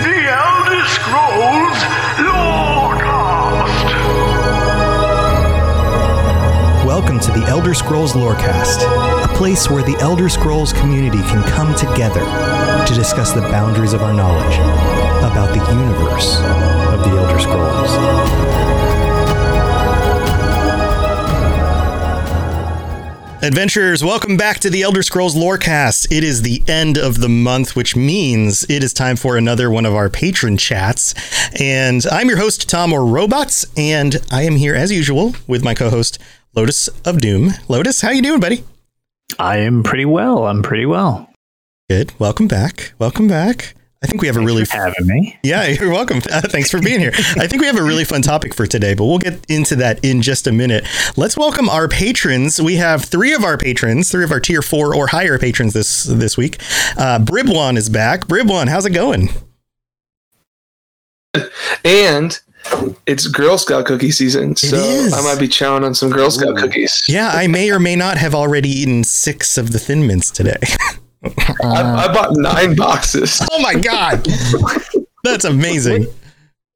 The Elder Scrolls Lorecast. Welcome to the Elder Scrolls Lorecast, a place where the Elder Scrolls community can come together to discuss the boundaries of our knowledge about the universe of the Elder Scrolls. Adventurers, welcome back to the Elder Scrolls Lorecast. It is the end of the month, which means it is time for another one of our patron chats. And I'm your host, Tom or Robots, and I am here as usual with my co-host, Lotus of Doom. Lotus, how you doing, buddy? I am pretty well. I'm pretty well. Good. Welcome back. Welcome back. I think we have a really for having me. Yeah, you're welcome. Uh, thanks for being here. I think we have a really fun topic for today, but we'll get into that in just a minute. Let's welcome our patrons. We have three of our patrons, three of our tier four or higher patrons this this week. Uh, Bribwan is back. Bribwan, how's it going? and it's Girl Scout cookie season, so. I might be chowing on some Girl Scout cookies. Yeah, I may or may not have already eaten six of the Thin Mints today. I, uh, I bought nine boxes. oh my god, that's amazing.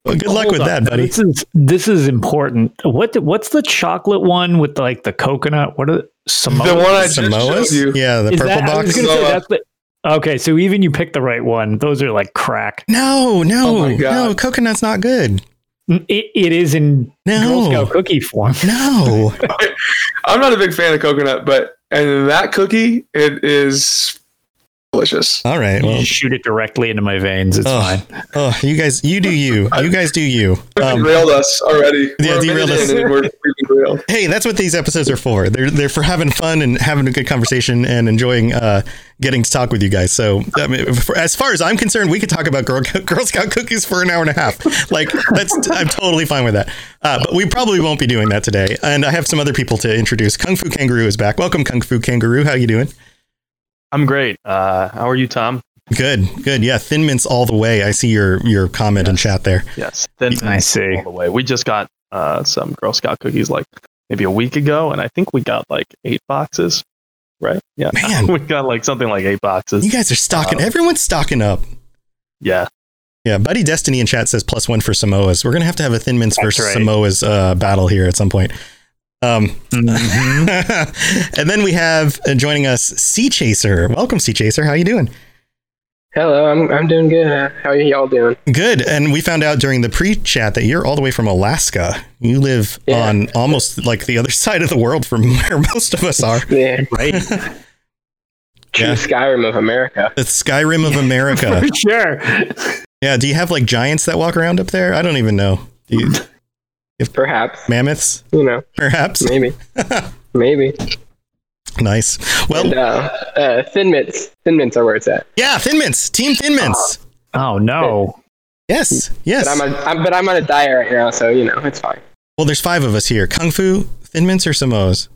Well, good luck Hold with on. that, buddy. This is this is important. What what's the chocolate one with like the coconut? What are Samoa? The one I just showed you. Yeah, the Is purple that, I was box. gonna say uh, that's the, okay, so even you picked the right one. Those are like crack. No, no, Oh my God. no. Coconut's not good. Mm, it, it is in No. Girl Scout cookie form. No. I'm not a big fan of coconut, but and that cookie, it is delicious. All right. You Well, just shoot it directly into my veins. It's Oh. fine. oh, you guys, you do you. You guys do you. Um, derailed us already. Yeah, We're derailed us. in and we're, we've been derailed. hey, that's what these episodes are for. They're they're for having fun and having a good conversation and enjoying uh, getting to talk with you guys. So, I mean, for, as far as I'm concerned, we could talk about Girl, Girl Scout cookies for an hour and a half. Like that's I'm totally fine with that. Uh, but we probably won't be doing that today. And I have some other people to introduce. Kung Fu Kangaroo is back. Welcome, Kung Fu Kangaroo. How are you doing? I'm great. Uh, how are you, Tom? Good, good. Yeah, Thin Mints all the way. I see your your comment in chat there. Yes. Then I see. all the way. We just got uh, some Girl Scout cookies like maybe a week ago, and I think we got like eight boxes. Right? Yeah. Man. we got like something like eight boxes. You guys are stocking. Uh, Everyone's stocking up. Yeah. Yeah, Buddy Destiny in chat says plus one for Samoas. We're gonna have to have a Thin Mints That's versus right. Samoas uh, battle here at some point. Um, Mhm. and then we have uh, joining us Sea Chaser. Welcome, Sea Chaser. How you doing? Hello, I'm I'm doing good. Uh, How are y'all doing? Good. And we found out during the pre-chat that you're all the way from Alaska. You live Yeah. on almost like the other side of the world from where most of us are. Yeah, right. true Yeah. Skyrim of America. The Skyrim of America. For sure. Yeah. Do you have like giants that walk around up there? I don't even know. Do you, Perhaps, mammoths, you know, perhaps. maybe, maybe. Nice. Well, And uh, uh, Thin Mints, Thin Mints are where it's at. yeah, Thin Mints, Team Thin Mints. Oh no. Yes, yes. But I'm, on, I'm but I'm on a diet right now, so you know it's fine. well, there's five of us here. Kung Fu, Thin Mints, or Samoas?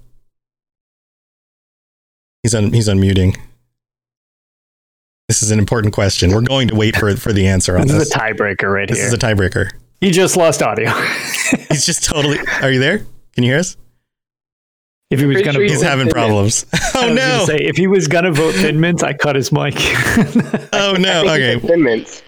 He's un- he's unmuting. This is an important question. We're going to wait for for the answer on This this. is a tiebreaker right here. This is a tiebreaker. You just lost audio. He's just totally. Are you there? Can you hear us? if he was gonna sure He's having Mints. problems. I Oh was no! say, if he was gonna vote Thin Mints, I cut his mic. Oh no! Okay. said Thin Mints.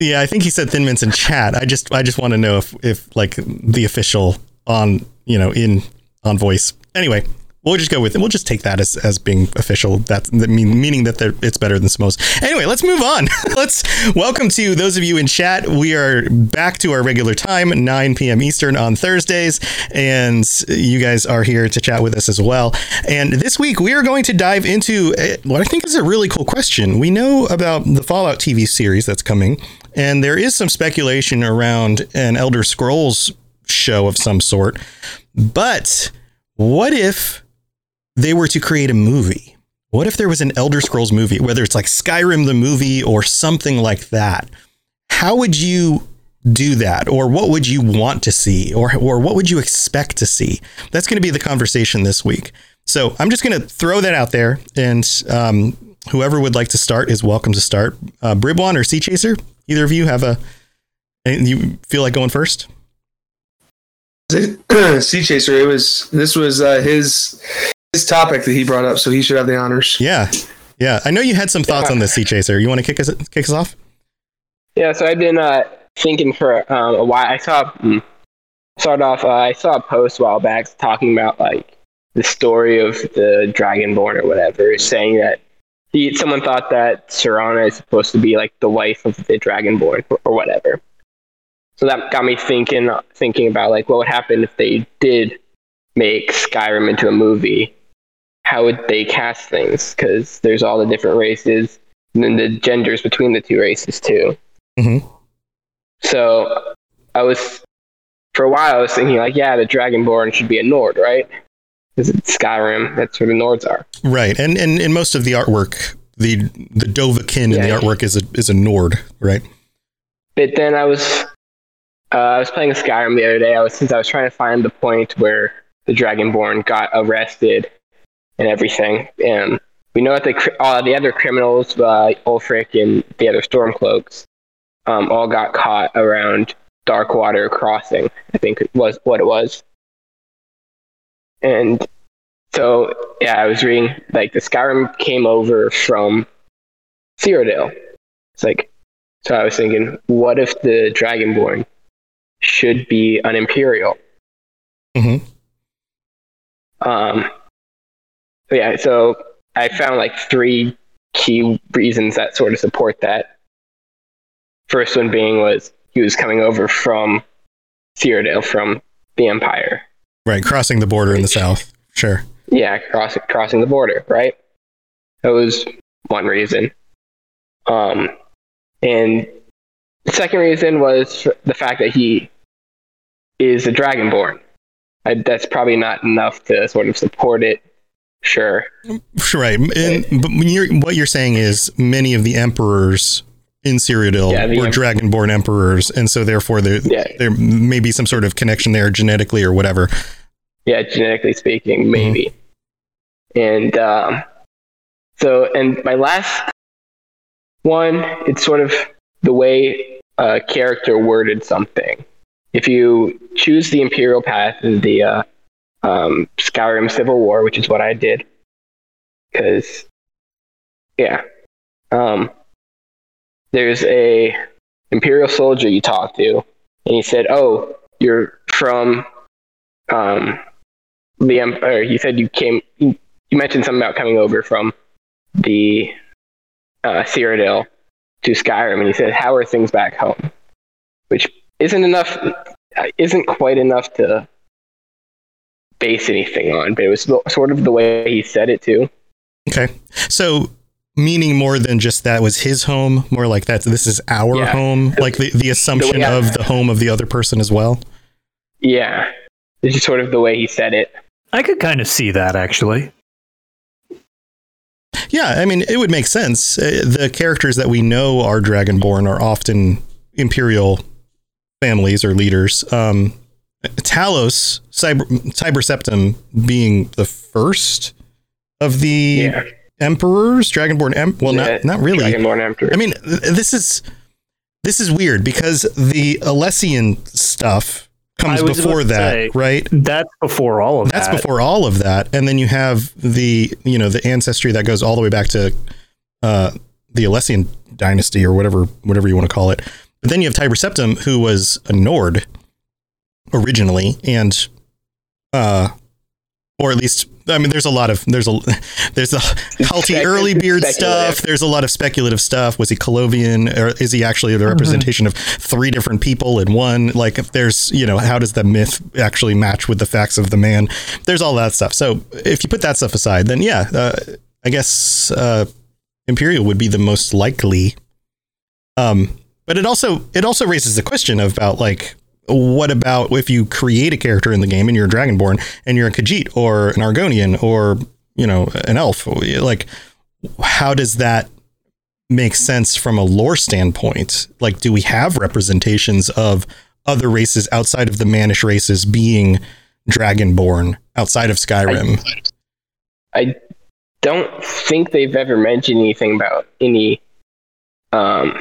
Yeah, I think he said Thin Mints in chat. I just I just want to know if if like the official on you know in on voice. Anyway, we'll just go with it. We'll just take that as, as being official. That's that mean, meaning that it's better than Samoa's. Anyway, let's move on. let's welcome to those of you in chat. We are back to our regular time, 9 p.m. Eastern on Thursdays, and you guys are here to chat with us as well. And this week we are going to dive into uh, what I think is a really cool question. We know about the Fallout TV series that's coming, and there is some speculation around an Elder Scrolls show of some sort. But what if they were to create a movie? What if there was an Elder Scrolls movie, whether it's like Skyrim the movie or something like that? How would you do that, or what would you want to see, or or what would you expect to see? That's going to be the conversation this week. So I'm just going to throw that out there, and um, whoever would like to start is welcome to start. Uh, Bribwan or Sea Chaser, either of you have a you feel like going first? sea chaser. It was this was uh, his his topic that he brought up, so he should have the honors. Yeah, yeah. I know you had some thoughts on the Sea Chaser. You want to kick us kick us off? Yeah, so I've been uh, thinking for um, a while. I saw mm, start off. Uh, I saw a post a while back talking about like the story of the Dragonborn or whatever, saying that he someone thought that Serana is supposed to be like the wife of the Dragonborn or, or whatever. So that got me thinking thinking about like what would happen if they did make Skyrim into a movie. How would they cast things? Because there's all the different races and then the genders between the two races too. Mm-hmm. So I was for a while I was thinking like, yeah, the Dragonborn should be a Nord, right? Because it's Skyrim, that's where the Nords are. Right, and and in most of the artwork, the the Dovahkiin Yeah. in the artwork is a is a Nord, right? But then I was uh, I was playing Skyrim the other day. I was since I was trying to find the point where the Dragonborn got arrested and everything. And we know that the all the other criminals, uh, Ulfric and the other Stormcloaks, um, all got caught around Darkwater Crossing. I think it was what it was. And so yeah, I was reading like the Skyrim came over from Cyrodiil. It's like so I was thinking, what if the Dragonborn should be an Imperial? Mhm. Um, yeah, so I found like three key reasons that sort of support that. First one being was he was coming over from Cyrodiil, from the Empire. Right, crossing the border in the south. Sure. Yeah, crossing crossing the border, right? That was one reason. Um, and the second reason was the fact that he is a dragonborn. I, that's probably not enough to sort of support it. Sure. Right. And, but when you're, what you're saying is many of the emperors in Cyrodiil Yeah, were em- dragonborn emperors, and so therefore there Yeah. there may be some sort of connection there genetically or whatever. Yeah, genetically speaking, maybe. And um, so, and my last one, it's sort of the way a character worded something. If you choose the Imperial path the uh, um, Skyrim Civil War, which is what I did, because, yeah, um, there's a Imperial soldier you talk to, and he said, "Oh, you're from um, the Empire. You said you came. You, you mentioned something about coming over from the uh, Cyrodiil to Skyrim, and he said, "How are things back home?" Which isn't enough. uh, Isn't quite enough to base anything on, but it was sort of the way he said it too. Okay. So meaning more than just that was his home, more like that this is our Yeah. home, like the, the assumption I- of the home of the other person as well. Yeah, it's just sort of the way he said it. I could kind of see that actually. Yeah, I mean, it would make sense. Uh, the characters that we know are Dragonborn are often imperial families or leaders. Um, Talos, Tiber, Tiber Septim being the first of the Yeah, emperors, Dragonborn. Em- well, Yeah, not not really. Dragonborn Emperor. I mean, this is this is weird because the Alessian stuff comes before that, say, right? That's before all of That's that. That's before all of that, and then you have the you know the ancestry that goes all the way back to uh, the Alessian dynasty or whatever whatever you want to call it. But then you have Tiber Septim, who was a Nord originally, and uh, or at least I mean, there's a lot of there's a there's a culty early beard stuff. There's a lot of speculative stuff. Was he Colovian, or is he actually the representation of three different people in one? Like, if there's you know, how does the myth actually match with the facts of the man? There's all that stuff. So if you put that stuff aside, then yeah, uh, I guess uh, Imperial would be the most likely. Um, but it also it also raises the question about like what about if you create a character in the game and you're a dragonborn and you're a Khajiit or an Argonian or you know an elf like how does that make sense from a lore standpoint. Like, do we have representations of other races outside of the Mannish races being dragonborn outside of Skyrim? I don't think they've ever mentioned anything about any um,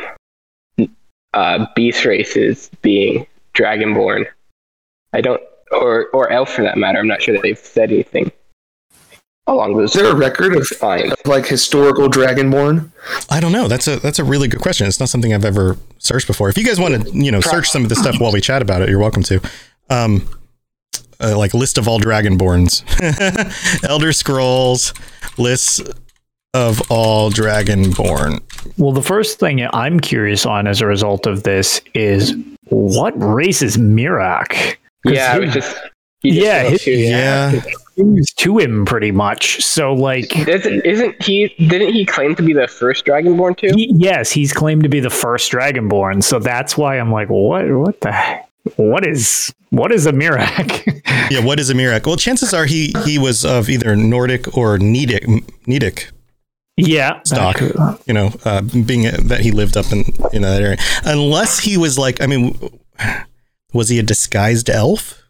uh, beast races being dragonborn. I don't, or or elf for that matter. I'm not sure that they've said anything along those Is there a record of lines. like historical dragonborn? I don't know. That's a that's a really good question. It's not something I've ever searched before. If you guys want to, you know, search some of the stuff while we chat about it, you're welcome to. Um, uh, like list of all dragonborns, Elder Scrolls lists of all dragonborn. Well, the first thing I'm curious on as a result of this is what race is Miraak? Yeah, I his was just. he Yeah, his- to- Yeah, things to him pretty much. So, like, Doesn't, isn't he? Didn't he claim to be the first dragonborn too? he, yes, he's claimed to be the first Dragonborn. So that's why I'm like, what? What the? What is what is a Miraak? yeah. What is a Miraak? Well, chances are he he was of either Nordic or Nedic Nedic yeah, stock. You know, uh, being that he lived up in in that area, unless he was like, I mean, was he a disguised elf?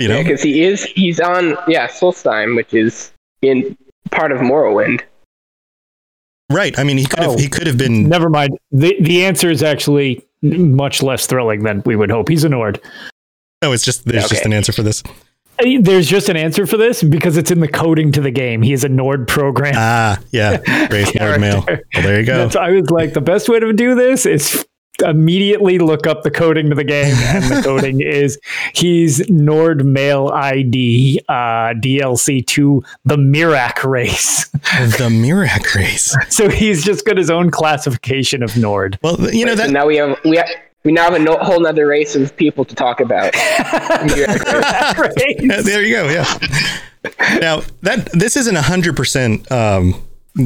You know, because he is. He's on. Yeah, Solstheim, which is in part of Morrowind. right? I mean, he could have Oh. he could have been Never mind. the The answer is actually much less thrilling than we would hope. He's a Nord. No, it's just there's just an answer for this. There's just an answer for this because it's in the coding to the game. He is a Nord program. Ah, yeah, race Nord male. Well, there you go. That's, I was like, the best way to do this is immediately look up the coding to the game, and the coding is he's Nord male ID uh, DLC to the Miraak race. the Miraak race. so he's just got his own classification of Nord. Well, you know So that now we have we have, we now have a no, whole other race of people to talk about. Yeah, there you go. Yeah. Now that this isn't hundred percent um,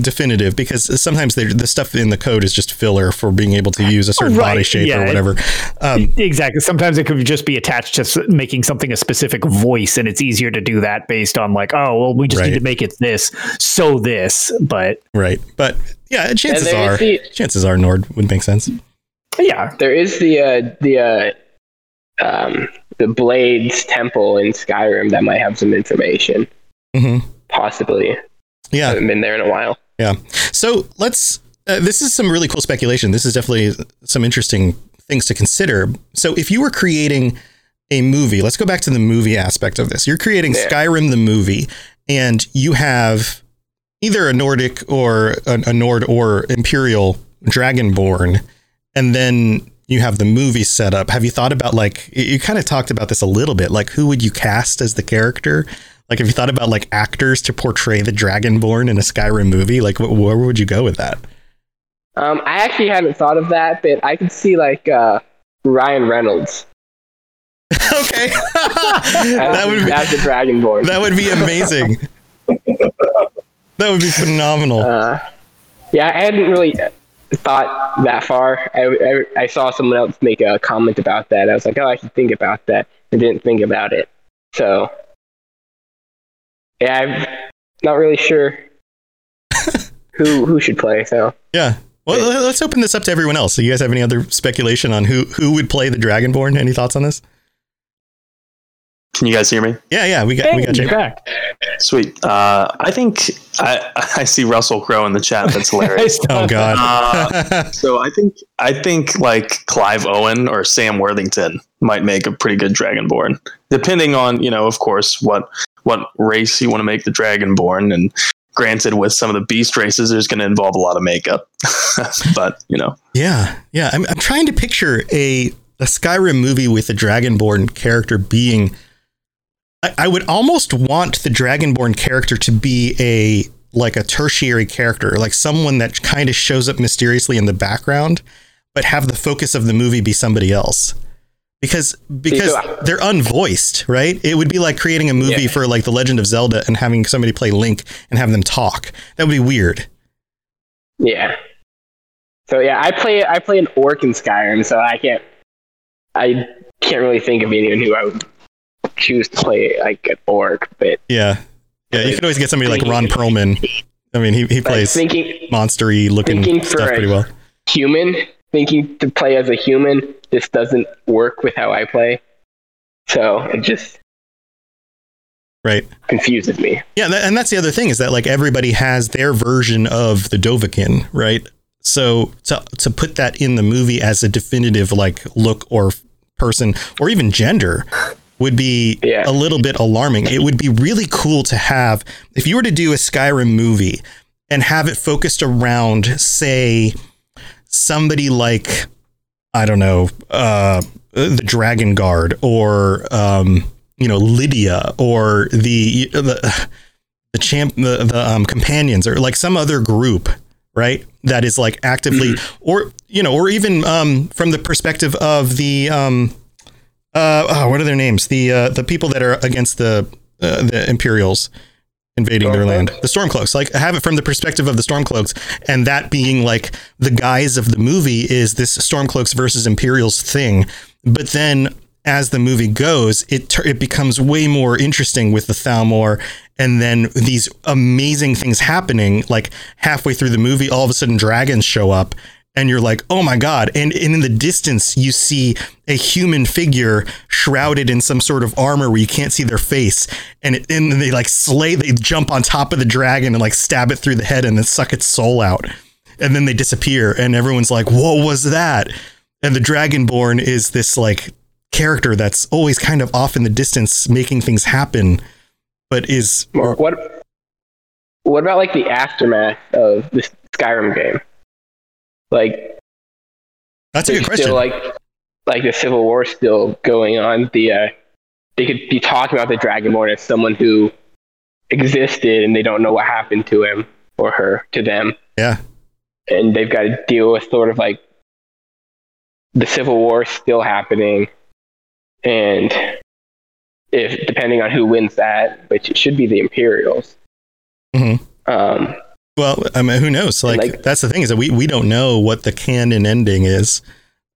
definitive because sometimes the stuff in the code is just filler for being able to use a certain Right, body shape yeah. or whatever. Um, Exactly. Sometimes it could just be attached to making something a specific voice, and it's easier to do that based on like, oh, well, we just Right. need to make it this, so this. But right, but yeah, chances are is the- chances are Nord would make sense. Yeah, there is the uh, the uh, um, the Blades Temple in Skyrim that might have some information. hmm Possibly, Yeah, I haven't been there in a while. Yeah. So let's. Uh, this is some really cool speculation. This is definitely some interesting things to consider. So if you were creating a movie, let's go back to the movie aspect of this. You're creating Yeah. Skyrim the movie, and you have either a Nordic or a, a Nord or Imperial Dragonborn, and then you have the movie set up. Have you thought about like you- kind of talked about this a little bit? Like who would you cast as the character? Like, have you thought about like actors to portray the Dragonborn in a Skyrim movie? Like, wh- where would you go with that? Um, I actually haven't thought of that, but I could see like uh, Ryan Reynolds okay, that would be as the Dragonborn. that would be amazing. That would be phenomenal. Uh, yeah, I hadn't really thought that far. I, I, I saw someone else make a comment about that. I was like, oh, I should think about that. I didn't think about it. So, yeah, I'm not really sure who who should play. So, yeah. Well, let- let's open this up to everyone else. So, you guys have any other speculation on who who would play the Dragonborn? Any thoughts on this? Can you guys hear me? Yeah, yeah, we got we got you're you. back. Sweet. Uh, I think I, I see Russell Crowe in the chat. That's hilarious. Oh God. Uh, so I think I think like Clive Owen or Sam Worthington might make a pretty good Dragonborn, depending on you know, of course, what what race you want to make the Dragonborn. And granted, with some of the beast races, there's going to involve a lot of makeup, but you know, Yeah, yeah. I'm, I'm trying to picture a a Skyrim movie with a Dragonborn character being. I, I would almost want the Dragonborn character to be a like a tertiary character, like someone that kind of shows up mysteriously in the background, but have the focus of the movie be somebody else. Because because they're unvoiced, right? It would be like creating a movie Yeah. for like The Legend of Zelda and having somebody play Link and have them talk. That would be weird. yeah. So yeah, I play I play an orc in Skyrim, so I can't I can't really think of anyone who I would choose to play like an orc. But Yeah. Yeah, you could always get somebody like Ron Perlman I mean, he, he plays thinking monstery looking thinking stuff pretty well. human, thinking to play as a human, this doesn't work with how I play. So it just Right. confuses me. Yeah, that, and that's the other thing is that like everybody has their version of the Dovahkiin, right? So to to put that in the movie as a definitive like look or person or even gender would be Yeah. a little bit alarming. It would be really cool to have if you were to do a Skyrim movie and have it focused around say somebody like I don't know, uh the Dragon Guard or um you know Lydia or the the the champ the, the um, companions or like some other group right that is like actively or you know or even um from the perspective of the um uh oh, what are their names? The uh the people that are against the uh, the imperials invading their land. The stormcloaks. Like I have it from the perspective of the stormcloaks and that being like the guise of the movie is this stormcloaks versus imperials thing. But then as the movie goes it tur- it becomes way more interesting with the Thalmor and then these amazing things happening like halfway through the movie all of a sudden dragons show up and you're like oh my god and, and in the distance you see a human figure shrouded in some sort of armor where you can't see their face and it, and they like slay they jump on top of the dragon and like stab it through the head and then suck its soul out and then they disappear and everyone's like what was that and the dragonborn is this like character that's always kind of off in the distance making things happen but is what? What about like the aftermath of the Skyrim game? Like that's a good question still like like the Civil War still going on. The uh, they could be talking about the Dragonborn as someone who existed and they don't know what happened to him or her to them, yeah and they've got to deal with sort of like the Civil War still happening, and if depending on who wins that, which it should be the Imperials. Mhm. Um, well i mean who knows? Like, like- that's the thing is that we, we don't know what the canon ending is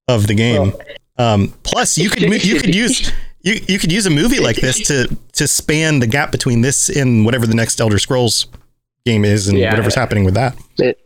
of the game. Um plus you could you could use you, you could use a movie like this to to span the gap between this and whatever the next elder scrolls game is and Yeah. whatever's happening with that. It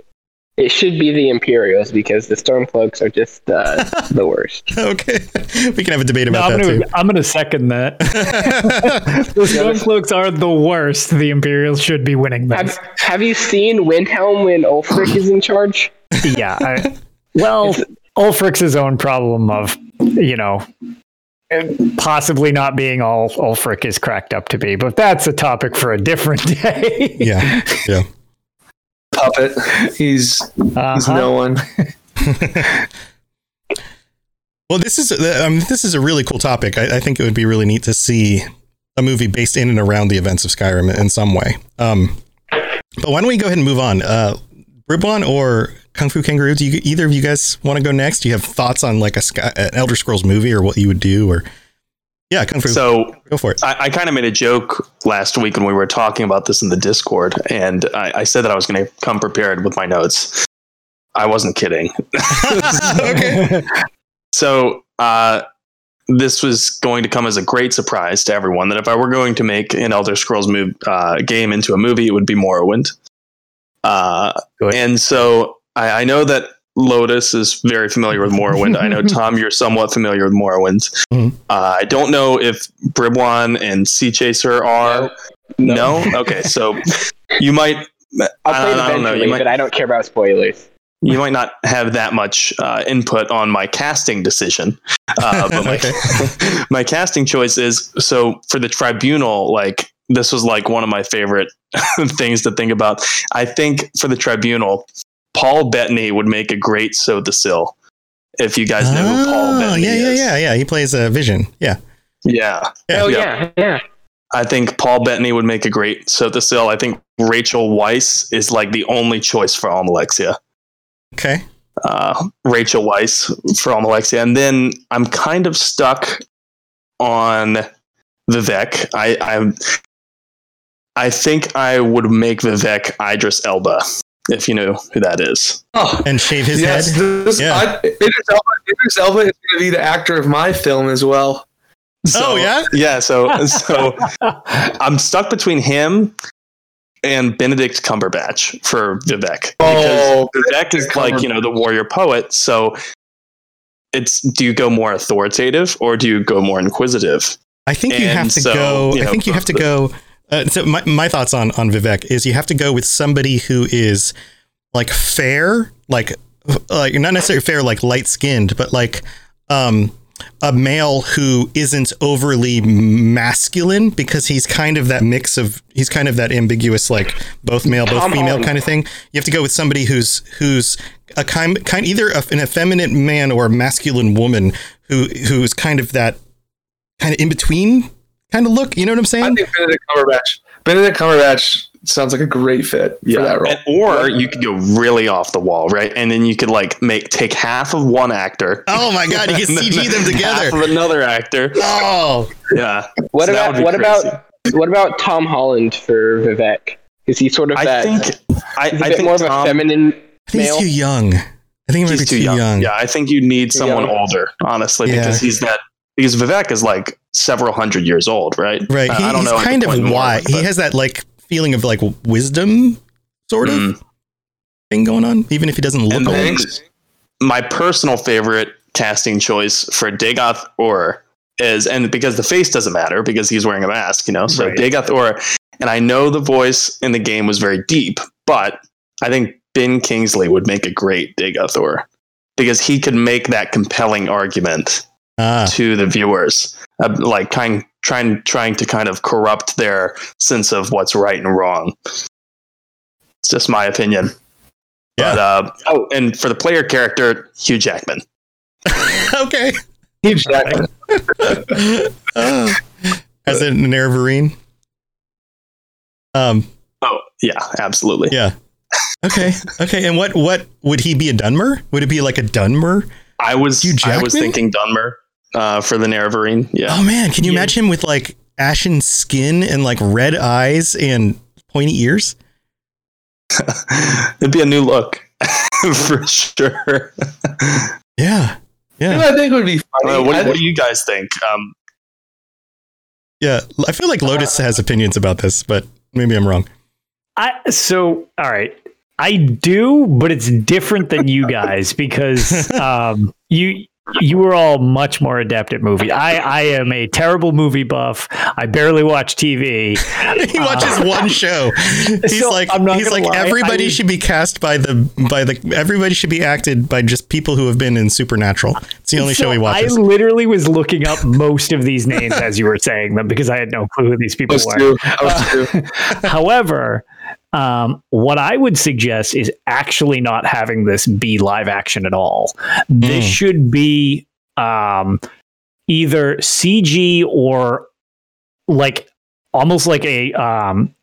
it should be the Imperials because the Stormcloaks are just uh, the worst. okay we can have a debate No, about I'm that gonna too I'm gonna second that. the Stormcloaks are the worst. The Imperials should be winning this. Have, have you seen Windhelm when Ulfric is in charge? yeah. I, well, Ulfric's his own problem of you know possibly not being all Ulfric is cracked up to be, but that's a topic for a different day. yeah yeah Puppet. He's he's Uh-huh. no one. Well, this is mean, this is a really cool topic. I, I think it would be really neat to see a movie based in and around the events of Skyrim in some way. Um, but why don't we go ahead and move on? Uh, Bribwan or Kung Fu Kangaroo? Do you either of you guys want to go next? Do you have thoughts on like a Sky, an Elder Scrolls movie or what you would do? Or yeah, Kung Fu, So go for it. I, I kind of made a joke last week when we were talking about this in the Discord, and I, I said that I was going to come prepared with my notes. I wasn't kidding. okay. So uh, this was going to come as a great surprise to everyone that if I were going to make an Elder Scrolls move, uh, game into a movie, it would be Morrowind. Uh, and so I, I know that Lotus is very familiar with Morrowind. I know Tom, you're somewhat familiar with Morrowind. Mhm. Uh, I don't know if Bribwan and Sea Chaser are. No. Okay, so you might. I'll play it I don't know. eventually, You might, but I don't care about spoilers. you might not have that much uh, input on my casting decision. Uh, but my, my casting choice is so for the tribunal, like this was like one of my favorite things to think about. I think for the tribunal, Paul Bettany would make a great Sotha Sil. If you guys know who Paul Oh, Bettany yeah, yeah, is. yeah, yeah. He plays a Vision. Yeah. Yeah. Oh Yeah. yeah, yeah. I think Paul Bettany would make a great Sotha Sil. I think Rachel Weisz is like the only choice for Almalexia. Okay. uh, Rachel Weisz for Alexia, and then I'm kind of stuck on Vivek. I I'm, I think I would make Vivek Idris Elba if you know who that is. Oh, And shave his yes. head. This, Yeah. I, Idris Elba, Idris Elba is going to be the actor of my film as well. oh yeah. Yeah, so so I'm stuck between him and Benedict Cumberbatch for Vivek. Oh, because Vivek is like, you know, the warrior poet. So it's do you go more authoritative or do you go more inquisitive? I think you have to so, go. you I think you have to go. Uh, so my, my thoughts on on Vivek is you have to go with somebody who is like fair, like like not necessarily fair, like light skinned, but like um a male who isn't overly masculine because he's kind of that mix of he's kind of that ambiguous like both male both Tom female Holland. kind of thing you have to go with somebody who's who's a kind kind either a, an effeminate man or a masculine woman who who's kind of that kind of in between kind of look you know what i'm saying I think Benedict Cumberbatch. Benedict Cumberbatch sounds like a great fit for that role. And- or you could go really off the wall, right? And then you could like make take half of one actor. oh my god you can cg them Half together of another actor. oh Yeah. What So about what crazy. about what about Tom Holland for Vivek? Is he sort of I that? think I, he's bit think more of a feminine i think male. he's too young i think he might be he's too, young, Yeah, I think you need someone young. older, honestly, Yeah. because he's that because Vivek is like several hundred years old, right? right Uh, he, I don't know kind of wise he has that like feeling of like wisdom sort of Mm. thing going on even if he doesn't look old my personal favorite casting choice for Dagoth Ur is, and because the face doesn't matter because he's wearing a mask, you know, so Right. Dagoth Ur, and I know the voice in the game was very deep, but I think Ben Kingsley would make a great Dagoth Ur because he could make that compelling argument ah to the viewers, uh, like trying, trying, trying to kind of corrupt their sense of what's right and wrong. It's just my opinion. But uh, oh, and for the player character, Hugh Jackman. okay Hugh Jackman. Uh, as an Nerevarine. Um. Oh yeah, absolutely. Yeah. Okay. Okay. And what? What would he be a Dunmer? Would it be like a Dunmer? I was Hugh I was thinking Dunmer uh, for the Nerevarine. Yeah, Oh man, can you Yeah. imagine him with like ashen skin and like red eyes and pointy ears? it'd be a new look for sure. Yeah. You know Yeah. I think it would be funny. Uh, what, what do you guys think? Um, Yeah. I feel like Lotus has opinions about this, but maybe I'm wrong. I so all right. I do, but it's different than you guys because um, you you were all much more adept at movie. I I am a terrible movie buff. I barely watch TV. he watches uh, one show. He's So, like I'm not he's like lie, everybody I- should be cast by the by the everybody should be acted by just people who have been in Supernatural. It's the only So show he watches. I literally was looking up most of these names as you were saying them because I had no clue who these people Us were. too. Us too. However, um, what I would suggest is actually not having this be live action at all. This Mm. should be um, either CG or like almost like a um,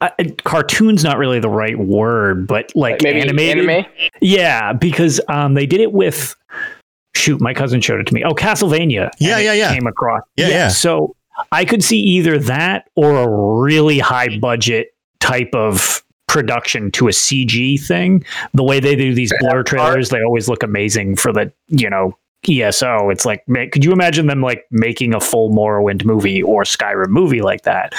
a, a- cartoon's not really the right word, but like maybe animated. anime. Yeah, because um, they did it with. Shoot, my cousin showed it to me. Oh, Castlevania. Yeah, yeah, yeah. Came across. Yeah, yeah. So I could see either that or a really high budget type of production to a CG thing. The way they do these blur trailers, they always look amazing for the you know ESO. It's like, could you imagine them like making a full Morrowind movie or Skyrim movie like that?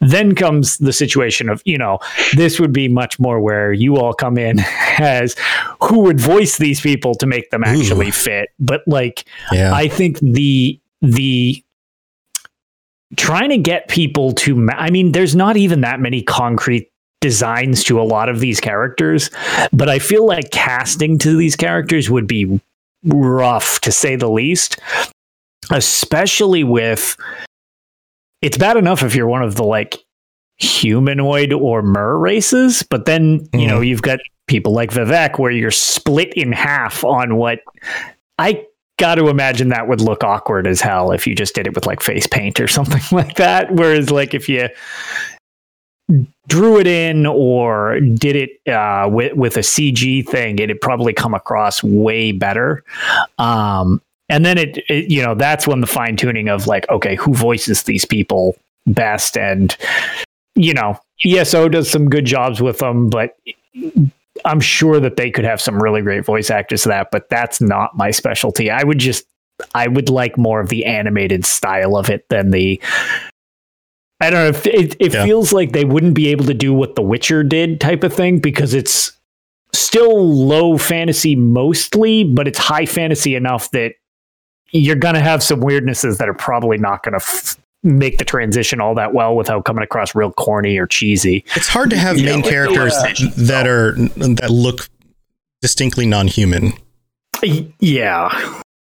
Then comes the situation of, you know, this would be much more where you all come in as who would voice these people to make them actually Ooh. fit. But like, yeah. I think the the trying to get people to ma- I mean there's not even that many concrete designs to a lot of these characters but I feel like casting to these characters would be rough to say the least especially with it's bad enough if you're one of the like humanoid or mer races but then you know mm-hmm. you've got people like Vivek where you're split in half on what I got to imagine that would look awkward as hell if you just did it with like face paint or something like that. Whereas, like, if you drew it in or did it uh, with with a CG thing, it'd probably come across way better. Um, and then it, it, you know, that's when the fine tuning of like, okay, who voices these people best, and you know, ESO does some good jobs with them, but I'm sure that they could have some really great voice actors to that, but that's not my specialty. I would just I would like more of the animated style of it than the I don't know. If it it Yeah. feels like they wouldn't be able to do what The Witcher did, type of thing, because it's still low fantasy mostly, but it's high fantasy enough that you're gonna have some weirdnesses that are probably not gonna f- make the transition all that well without coming across real corny or cheesy. It's hard to have Yeah, main like the characters last- that are that look distinctly non-human. Yeah,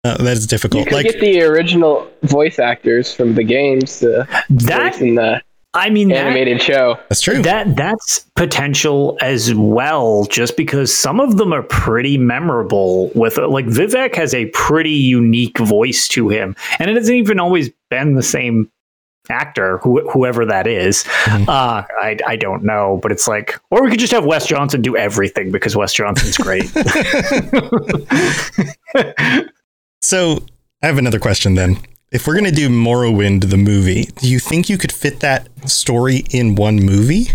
Uh, that is You difficult. could Like get the original voice actors from the games to that in the I mean, that, animated show. that's true. that that's potential as well just because some of them are pretty memorable with like Vivek has a pretty unique voice to him and it hasn't even always been the same actor who, whoever that is. Mhm. uh I, I don't know but it's like or we could just have Wes Johnson do everything because Wes Johnson's great So I have another question then. If we're gonna do Morrowind the movie, do you think you could fit that story in one movie?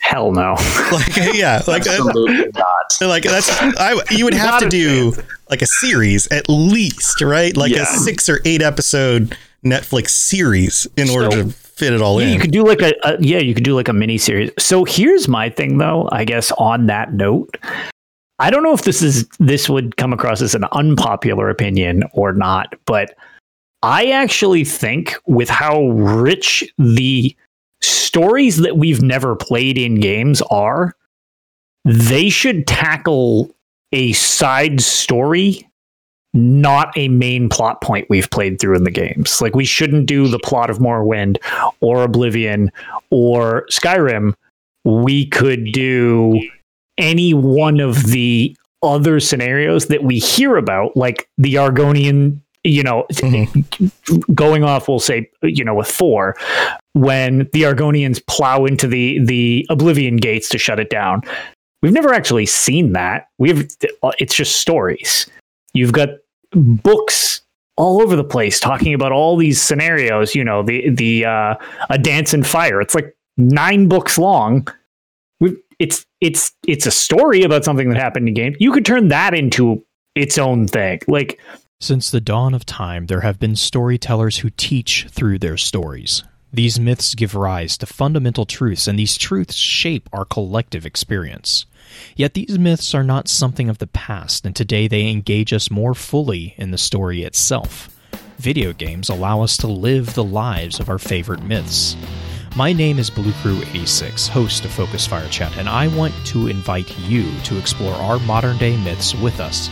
hell no Like yeah, like uh, Absolutely not. like that's I you would have Not to a do like a series at least, right? Like Yeah. a 6 or 8 episode Netflix series in order So- to fit it all Yeah, in. you could do like a, a yeah, you could do like a mini series. So here's my thing though, I guess on that note. I don't know if this is this would come across as an unpopular opinion or not, but I actually think with how rich the stories that we've never played in games are, they should tackle a side story not a main plot point we've played through in the games. Like we shouldn't do the plot of Morrowind or Oblivion or Skyrim. We could do any one of the other scenarios that we hear about, like the Argonian, you know, Mhm. going off, we'll say, you know, with four, when the Argonians plow into the the Oblivion gates to shut it down. We've never actually seen that. We've it's just stories. You've got books all over the place talking about all these scenarios. You know, the the uh, a dance in fire. It's like nine books long. It's it's it's a story about something that happened in game. You could turn that into its own thing. Like Since the dawn of time, there have been storytellers who teach through their stories. These myths give rise to fundamental truths, and these truths shape our collective experience. Yet these myths are not something of the past, and today they engage us more fully in the story itself. Video games allow us to live the lives of our favorite myths. My name is Blue Crew 86, host of Focus Fire Chat, and I want to invite you to explore our modern day myths with us.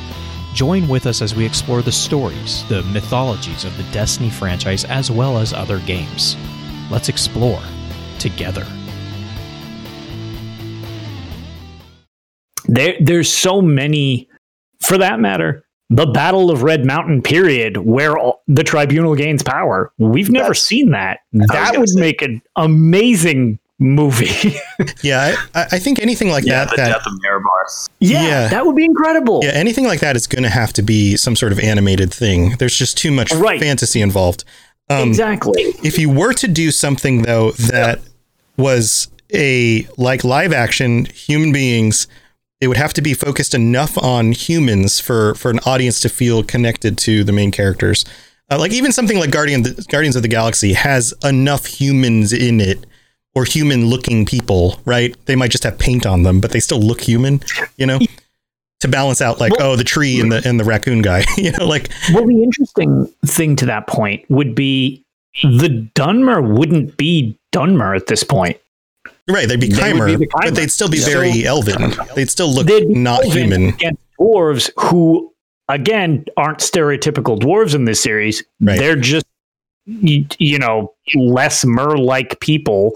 Join with us as we explore the stories, the mythologies of the Destiny franchise, as well as other games. Let's explore together. There there's so many for that matter the battle of red mountain period where all, the tribunal gains power we've never That's- seen that that would say. make an amazing movie yeah, I, I think anything like Yeah, that the that death of Nerevar. yeah, Yeah. that would be incredible Yeah, anything like that is going to have to be some sort of animated thing. There's just too much Right. fantasy involved. Um, exactly If you were to do something though that was a like live action human beings, it would have to be focused enough on humans for for an audience to feel connected to the main characters. Uh, like even something like Guardian Guardians of the Galaxy has enough humans in it or human looking people, right? They might just have paint on them, but they still look human, you know? To balance out like, Well- oh, the tree and the and the raccoon guy, you know, like well the interesting thing to that point would be the dunmer wouldn't be dunmer at this point Right, they'd be They be the but they'd still be So- very elven. They'd still look not human. against dwarves who again aren't stereotypical dwarves in this series Right. they're just you, you know less mer like people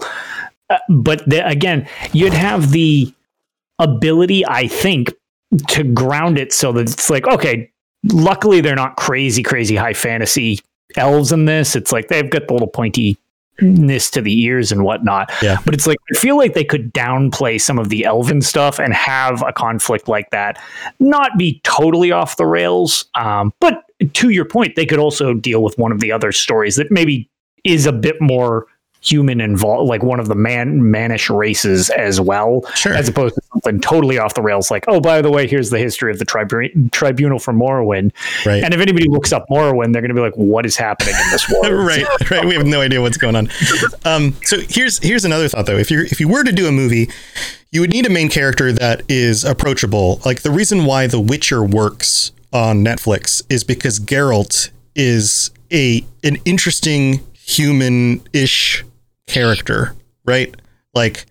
Uh, but the, again you'd have the ability i think to ground it so that it's like okay luckily they're not crazy crazy high fantasy elves in this it's like they've got the little pointy ness to the ears and whatnot Yeah. but it's like i feel like they could downplay some of the elven stuff and have a conflict like that not be totally off the rails um, but to your point they could also deal with one of the other stories that maybe is a bit more human involved, like one of the man mannish races as well, Sure. as opposed to something totally off the rails. Like, oh, by the way, here's the history of the tribu- tribunal for Morrowind. Right. And if anybody looks up Morrowind, they're going to be like, what is happening in this world? right, right. We have no idea what's going on. Um, so here's here's another thought though. If you if you were to do a movie, you would need a main character that is approachable. Like the reason why The Witcher works on Netflix is because Geralt is a an interesting human-ish character, right? Like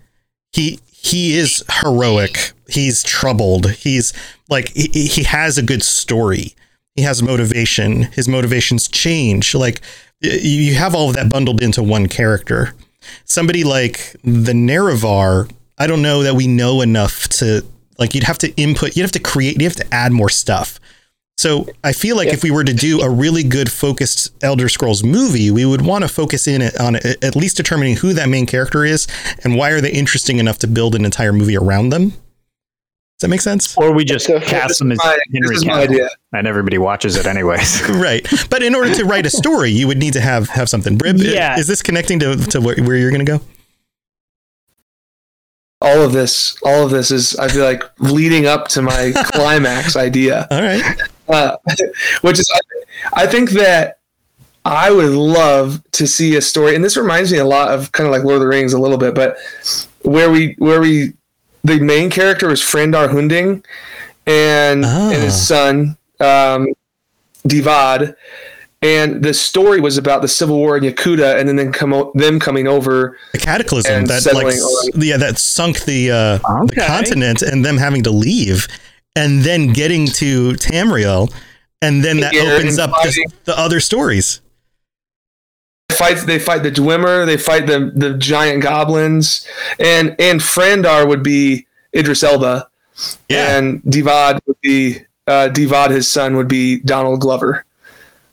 he he is heroic. He's troubled. He's like he, he has a good story. He has motivation. His motivations change. Like you have all of that bundled into one character. Somebody like the Nerevar, I don't know that we know enough to like. You'd have to input. You'd have to create. You have to add more stuff. So I feel like if we were to do a really good focused Elder Scrolls movie, we would want to focus in on at least determining who that main character is and why are they interesting enough to build an entire movie around them. Does that make sense? Or we just So- cast them as My- Henry this is my Cavill, idea. and everybody watches it anyways. right. But in order to write a story, you would need to have have something. Brib, Yeah. is this connecting to, to where, where you're going to go? All of this, all of this is, I feel like, leading up to my climax idea. All right. Uh, which is I, think that I would love to see a story, and this reminds me a lot of kind of like Lord of the Rings a little bit, but where we where we the main character was Frandar Hunding and Ah. and his son um, Divad, and the story was about the civil war in Yokuda, and then then come o- them coming over. The cataclysm that like on- yeah that sunk the uh, the continent and them having to leave and then getting to Tamriel and then that Yeah, opens up the, the other stories. fights they fight the Dwemer, they fight the the giant goblins, and and Frandar would be Idris Elba, Yeah. and Divad would be uh, Divad. His son would be Donald Glover.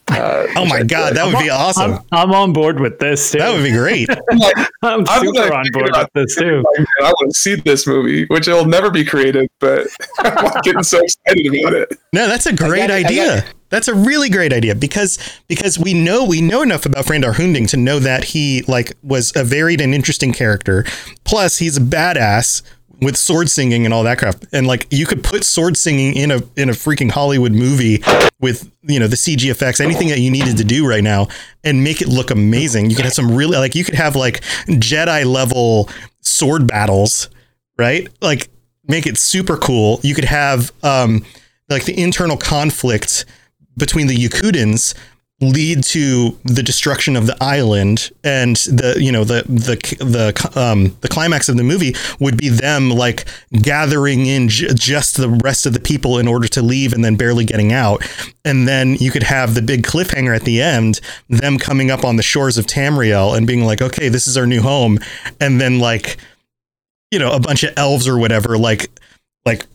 Uh, Oh my god, that would be awesome. I'm, I'm on board with this too. That would be great. I'm like, I'm I'm super on board with this too. I want to see this movie, which it'll never be created, but I'm getting so excited about it. No, that's a great got it, idea. That's a really great idea because because we know we know enough about Frandar Hunding to know that he like was a varied and interesting character. Plus, he's a badass with sword singing and all that crap. And like you could put sword singing in a in a freaking Hollywood movie with you know the CG effects, anything that you needed to do right now, and make it look amazing. You could have some really like you could have like Jedi level sword battles, right? Like make it super cool. You could have um like the internal conflict between the Yokudans lead to the destruction of the island and the you know the the the um the climax of the movie would be them like gathering in j- just the rest of the people in order to leave and then barely getting out. And then you could have the big cliffhanger at the end them coming up on the shores of Tamriel and being like okay this is our new home. And then like you know a bunch of elves or whatever like like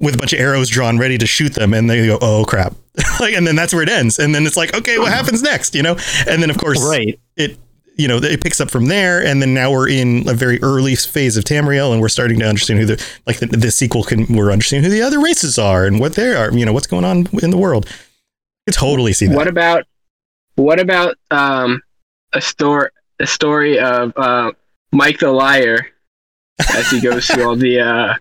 with a bunch of arrows drawn ready to shoot them and they go oh crap. Like and then that's where it ends. And then it's like okay what happens next? You know? And then of course Right. it you know it picks up from there and then now we're in a very early phase of Tamriel and we're starting to understand who the like the, the sequel can we're understanding who the other races are and what they are you know what's going on in the world. I totally see that. What about what about um a story a story of uh Mike the liar as he goes through all the uh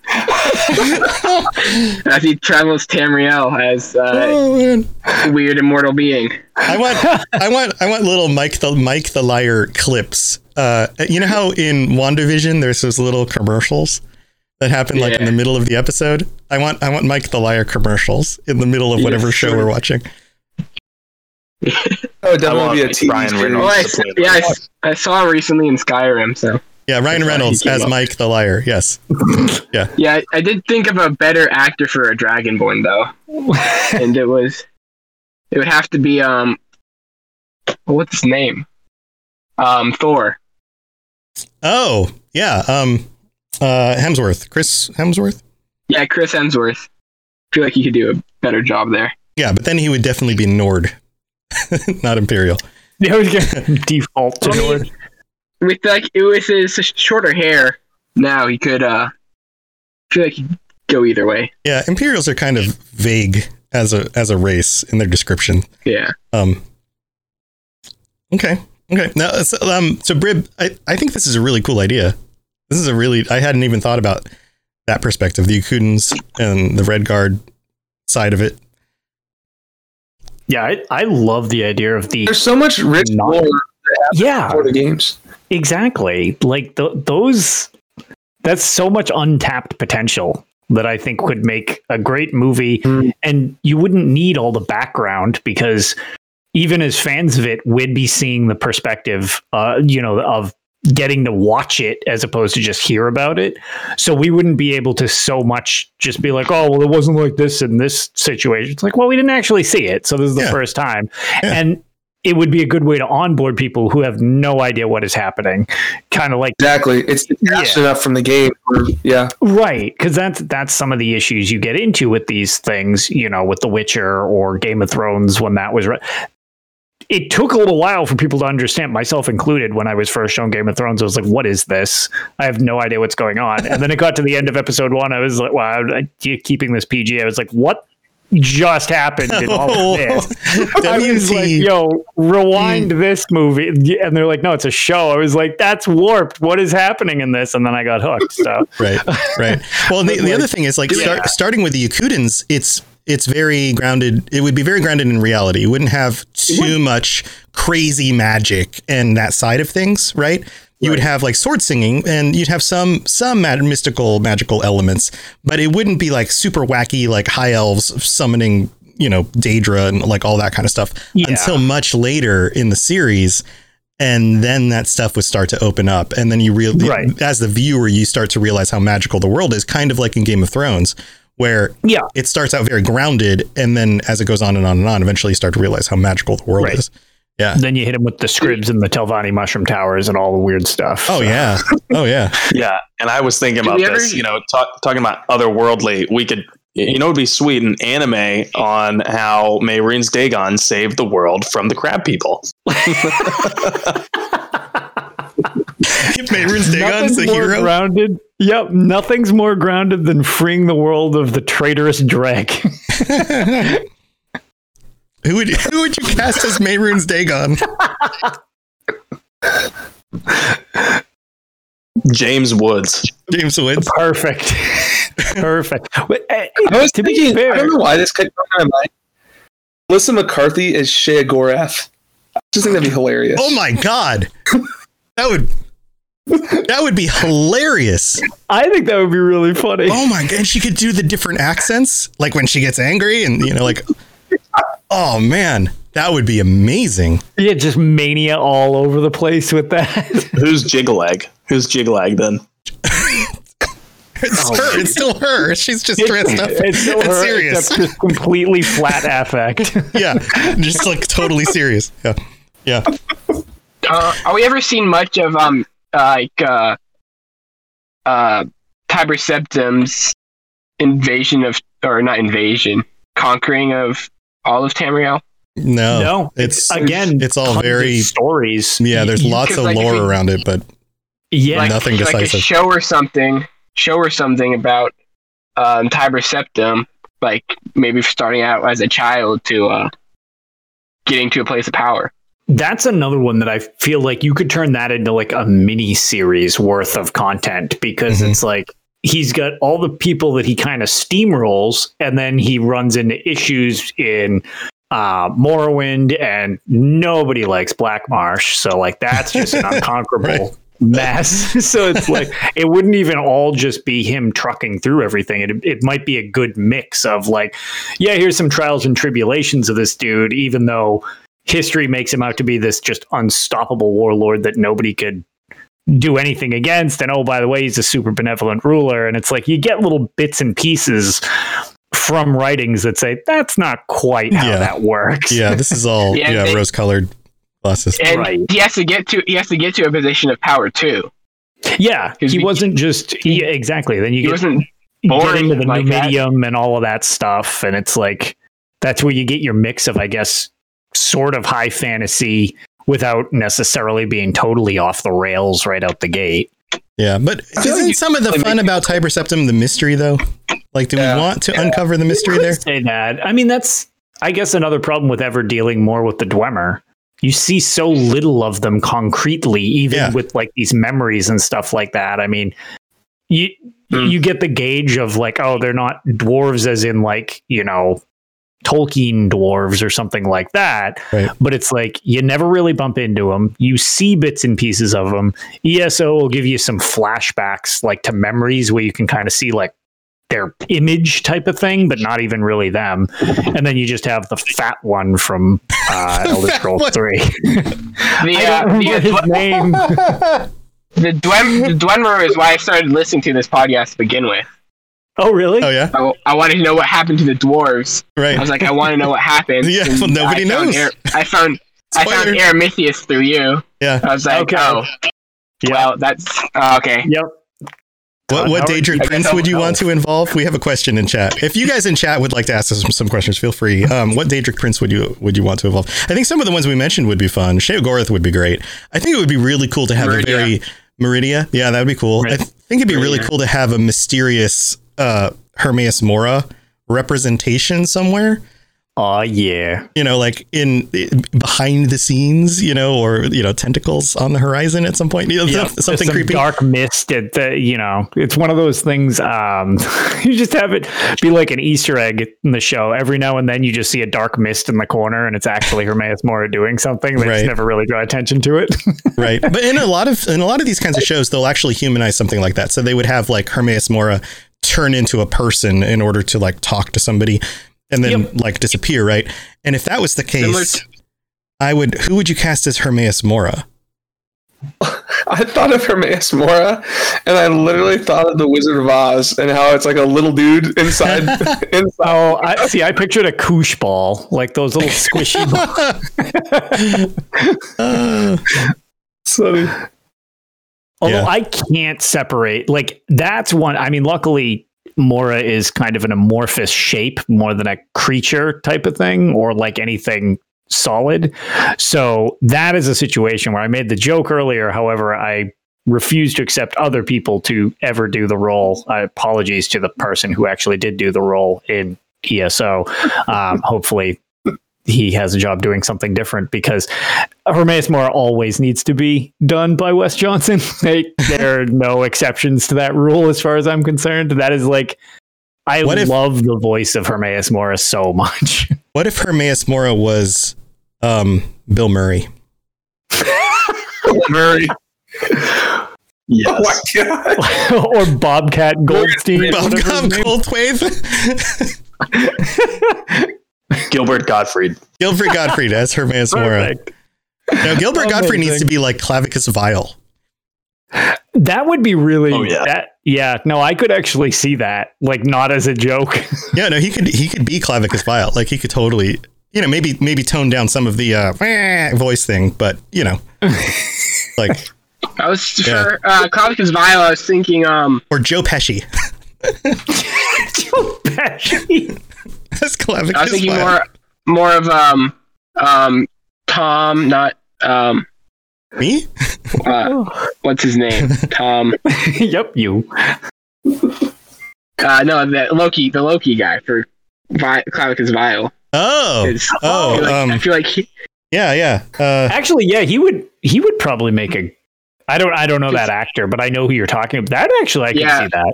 as he travels Tamriel as uh, oh weird immortal being. I want, I want, I want little Mike the Mike the Liar clips. Uh, you know how in WandaVision there's those little commercials that happen like in the middle of the episode. I want, I want Mike the Liar commercials in the middle of whatever Yes, show sure. we're watching. Oh, it'd definitely be a TV Ryan series. Reynolds. Oh, I, yeah, I, the- s- I saw him recently in Skyrim. So Yeah, Ryan Reynolds as up. Mike the Liar. Yes. yeah, Yeah, I did think of a better actor for a Dragonborn though, and it was it would have to be um what's his name? Um, Thor. Oh, yeah. Um, uh, Hemsworth, Chris Hemsworth. Yeah, Chris Hemsworth. I feel like he could do a better job there. Yeah, but then he would definitely be Nord, not Imperial. Yeah, we can default to I Nord. With like it was his shorter hair. Now he could. uh feel like he could go either way. Yeah, Imperials are kind of vague as a as a race in their description. Yeah. Um. Okay. Okay. Now, so, um, so Brib, I, I think this is a really cool idea. This is a really, I hadn't even thought about that perspective, the Yokudans and the Redguard side of it. Yeah, I, I love the idea of the There's so much rich Not- lore yeah for the games. Exactly like th- those. That's so much untapped potential that I think would make a great movie, Mm. and you wouldn't need all the background because even as fans of it, we'd be seeing the perspective, uh, you know, of getting to watch it as opposed to just hear about it. So we wouldn't be able to so much just be like, oh, well, it wasn't like this in this situation. It's like, well, we didn't actually see it. So this is the Yeah. first time. Yeah. And it would be a good way to onboard people who have no idea what is happening. Kind of like Exactly. It's detached Yeah. enough from the game. Where, yeah. Right, because that's that's some of the issues you get into with these things, you know, with The Witcher or Game of Thrones when that was. Re- it took a little while for people to understand, myself included. When I was first shown Game of Thrones, I was like, "What is this? I have no idea what's going on." And then it got to the end of episode one, I was like, "Wow, I- keeping this PG." I was like, "What just happened in all of this?" I was like, yo, rewind mm. this movie. And they're like, no, it's a show. I was like, that's warped. What is happening in this? And then I got hooked. So, right right well the, the other thing is like start, starting with the Yokudans it's it's very grounded it would be very grounded in reality it wouldn't have too much crazy magic and that side of things right you would have like sword singing and you'd have some some mad, mystical magical elements but it wouldn't be like super wacky like high elves summoning you know daedra and like all that kind of stuff Yeah. until much later in the series and then that stuff would start to open up and then you really Right. as the viewer you start to realize how magical the world is kind of like in game of thrones where yeah. it starts out very grounded and then as it goes on and on and on eventually you start to realize how magical the world Right. is yeah Then you hit him with the scribs and the Telvanni mushroom towers and all the weird stuff. oh So- yeah oh yeah Yeah, and I was thinking Do about we ever- this. You know, talk, talking about otherworldly, we could. You know, it'd be sweet an anime on how Mehrunes Dagon saved the world from the crab people. Mehrunes Dagon's Nothing's the more hero grounded. Yep, nothing's more grounded than freeing the world of the traitorous Dreugh. who would who would you cast as Mehrunes Dagon James Woods. James Woods Perfect. Perfect. But, uh, I was to be thinking, fair, I don't know why this kept going in my mind. Melissa McCarthy as Sheogorath. I just think that'd be hilarious. oh my god that would that would be hilarious I think that would be really funny. Oh my god, and she could do the different accents, like when she gets angry, and you know, like, oh man, that would be amazing. Yeah, just mania all over the place with that. Who's Jyggalag? Who's Jyggalag then? It's her. It's still her. She's just dressed up. it's still and her, serious. except just completely flat affect. yeah, just like totally serious. Yeah, yeah. Uh, are we ever seen much of um like uh uh Tiber Septim's invasion of or not invasion conquering of all of Tamriel? No, no, it's again, it's all very- stories. yeah. There's lots of like, lore we- around it, but Yeah, like, Nothing like a decisive. show or something, show or something about um, Tiber Septim, like maybe starting out as a child to uh, getting to a place of power. That's another one that I feel like you could turn that into like a mini series worth of content because Mhm. it's like he's got all the people that he kind of steamrolls and then he runs into issues in uh Morrowind and nobody likes Black Marsh. So like that's just an unconquerable Right. mess. so it's like it wouldn't even all just be him trucking through everything. It it might be a good mix of like, yeah, here's some trials and tribulations of this dude, even though history makes him out to be this just unstoppable warlord that nobody could do anything against. And oh, by the way, he's a super benevolent ruler. And it's like you get little bits and pieces from writings that say that's not quite how Yeah. that works. yeah, this is all Yeah, yeah, rose-colored glasses. And Right. he has to get to he has to get to a position of power too. Yeah, he we- wasn't just yeah, exactly. Then you He get, wasn't get born into the like that. Numidium and all of that stuff, and it's like that's where you get your mix of, I guess, sort of high fantasy without necessarily being totally off the rails right out the gate. Yeah, but isn't some of the fun about Tiber Septim the mystery though? Like, do Yeah. we want to uncover the mystery there? Say that. I mean, that's I guess another problem with ever dealing more with the Dwemer. you see so little of them concretely, even Yeah. with like these memories and stuff like that. I mean, you Hmm. you get the gauge of like, oh, they're not dwarves as in like, you know, Tolkien dwarves or something like that. Right. But it's like you never really bump into them. You see bits and pieces of them. ESO will give you some flashbacks like to memories where you can kind of see like their image type of thing, but not even really them. And then you just have the fat one from uh, Elder fat Scrolls one. 3. The, I uh, don't remember the, his name. the, Dwen, the Dwemer is why I started listening to this podcast to begin with. Oh, really? Oh yeah, I, I wanted to know what happened to the dwarves. right. I was like, I want to know what happened. Yeah, And well, nobody I knows. Ar- I found I found Spoiler. Aramithius through you. yeah. I was like, Okay. oh, well, that's oh, okay. Yep. What, Uh, what Daedric prince would you want to involve? We have a question in chat. If you guys in chat would like to ask us some, some questions, feel free. Um, what Daedric prince would you would you want to involve? I think some of the ones we mentioned would be fun. Sheogorath would be great. I think it would be really cool to have a Meridia. very Meridia. Yeah, that would be cool. I Right. think it'd be really cool to have a mysterious uh, Hermaeus Mora representation somewhere. Oh, yeah. You know, like in behind the scenes, you know, or you know, tentacles on the horizon at some point. You know, Yeah, something some creepy. dark mist at the you know it's one of those things um you just have it be like an easter egg in the show every now and then you just see a dark mist in the corner and it's actually Hermaeus Mora doing something they Right. just never really draw attention to it right but in a lot of in a lot of these kinds of shows they'll actually humanize something like that so they would have like hermaeus mora turn into a person in order to like talk to somebody and then like disappear right and if that was the case to- i would who would you cast as hermaeus mora I thought of Hermaeus Mora, and I literally thought of the Wizard of Oz and how it's like a little dude inside. inside. oh I see I pictured a koosh ball like those little squishy balls Uh, So, Although Yeah. I can't separate, like that's one. I mean, luckily, Mora is kind of an amorphous shape more than a creature type of thing, or like anything solid. So that is a situation where I made the joke earlier. However, I refuse to accept other people to ever do the role. Uh, apologies to the person who actually did do the role in ESO. Um, hopefully. He has a job doing something different because Hermaeus Mora always needs to be done by Wes Johnson. They, there are no exceptions to that rule as far as I'm concerned. That is like, I What if- love the voice of Hermaeus Mora so much. what if Hermaeus Mora was um bill murray Murray. Yes. Oh my god. or Bobcat Goldstein. Bobcat whatever Goldthwait? Gilbert Gottfried. Gilbert Gottfried as Hermaeus Mora. Perfect. Now, Gilbert Gottfried needs to be like Clavicus Vile. That would be really. Oh, yeah. That, yeah. No, I could actually see that. Like, not as a joke. Yeah, no, he could he could be Clavicus Vile. Like he could totally, you know, maybe maybe tone down some of the uh, voice thing, but you know, like I was Yeah. for uh, Clavicus Vile. I was thinking, um, or Joe Pesci Joe Pesci. as Clavicus I was thinking Vile. more, more of um, um, Tom, not um, Me? uh, what's his name? Tom. yep, you. Uh, no, the Loki, the Loki guy for Vi- Clavicus Vile. Oh, Is- I oh, feel like, I um, feel like he, yeah, yeah. Uh, Actually, yeah, he would. He would probably make a. I don't. I don't know that actor, but I know who you're talking about. That actually, I can Yeah. see that.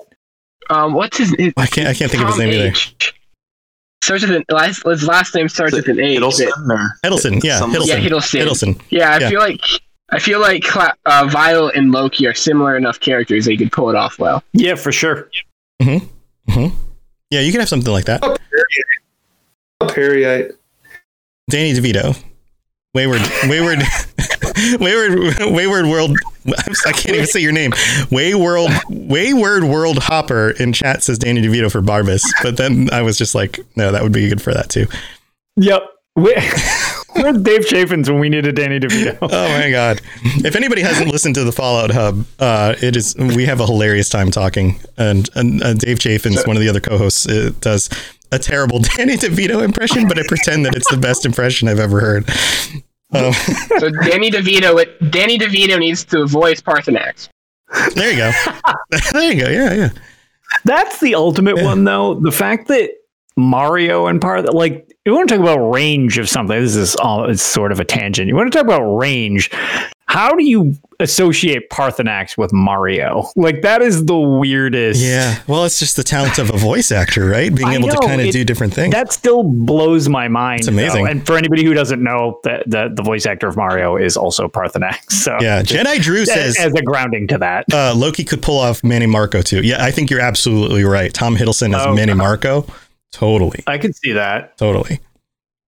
um, what's his? his I can't I can't think of his Tom name either. H. Starts with an last. His last name starts with an H. Hiddleston or Hiddleston, yeah, Hiddleston. Yeah, Hiddleston. Hiddleston. Yeah, I Yeah. feel like I feel like Cla- uh, Vile and Loki are similar enough characters they could pull it off well. Yeah, for sure. Yeah, you can have something like that. Peryite. Danny DeVito. Wayward, wayward, wayward, wayward world. I'm, can't even say your name. Wayward, wayward world hopper in chat says Danny DeVito for Barbas, but then I was just like, no, that would be good for that too. Yep. We- Where's Dave Chaffins when we needed Danny DeVito? Oh my god! If anybody hasn't listened to the Fallout Hub, uh, it is we have a hilarious time talking, and, and uh, Dave Chaffins, one of the other co-hosts, uh, does a terrible Danny DeVito impression, but I pretend that it's the best impression I've ever heard. Um, So Danny DeVito, it, Danny DeVito needs to voice Paarthurnax. there you go. there you go. Yeah, yeah. That's the ultimate Yeah. one, though. The fact that Mario and part like you want to talk about range of something. This is all it's sort of a tangent. You want to talk about range. How do you associate Paarthurnax with Mario? Like that is the weirdest. Yeah. Well, it's just the talent of a voice actor, right? Being I able to kind of do different things. That still blows my mind. It's amazing. though. And for anybody who doesn't know, that the, the voice actor of Mario is also Paarthurnax. So yeah. Jedi Drew says as a grounding to that. uh, Loki could pull off Manimarco too. Yeah, I think you're absolutely right. Tom Hiddleston is Oh, Manny. Marco. Totally. I could see that. Totally.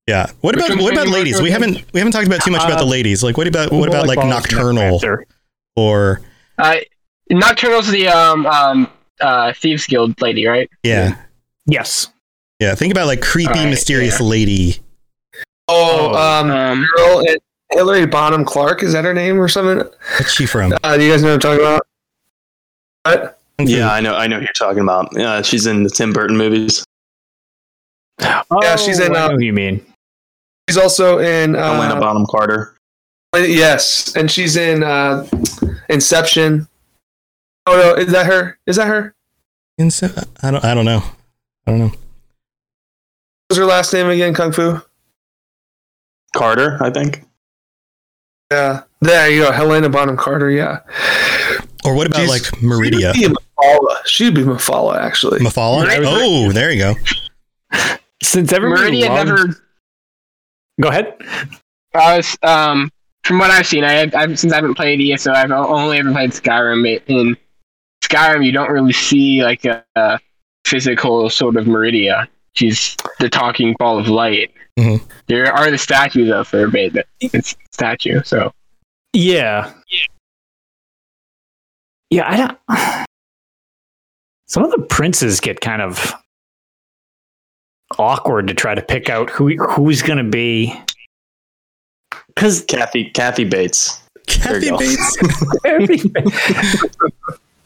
Yeah. What about what about ladies? We haven't we haven't talked about too much about the Uh, ladies. Like what about what about like Nocturnal Necromancer. or Uh, Nocturnal's the um um uh thieves guild lady, right? yeah. Yes. Yeah, think about like creepy Alright, mysterious yeah. lady. Oh, Oh, um, Um, girl, Hillary Bonham Clark is that her name or something? What's she from? Uh, do you guys know what I'm talking about? What? Yeah, I know. I know who you're talking about. Uh, she's in the Tim Burton movies. Oh, Yeah, she's in, I uh, know who you mean. She's also in. Helena Uh, Bonham Carter. yes, and she's in uh, Inception. Oh no, is that her? Is that her? Inse- I don't I don't know. I don't know. What was her last name again? Kung Fu. Carter, I think. Yeah, there you go, Helena Bonham Carter. Yeah, Or what about She's- like Meridia? She'd be Mephala. She'd be Mephala, actually. Mephala? Meridia. Oh, there you go. Since everybody Meridian loved- never. Go ahead. I was um from what I've seen. I have I've, since I haven't played ESO, I've only ever played Skyrim. In Skyrim, you don't really see like a, a physical sort of Meridia. She's the talking ball of light. Mhm. There are the statues of her, but it's statue. So Yeah. Yeah, I don't. Some of the princes get kind of awkward to try to pick out who who's going to be. Because Kathy Kathy Bates. Kathy. Bates.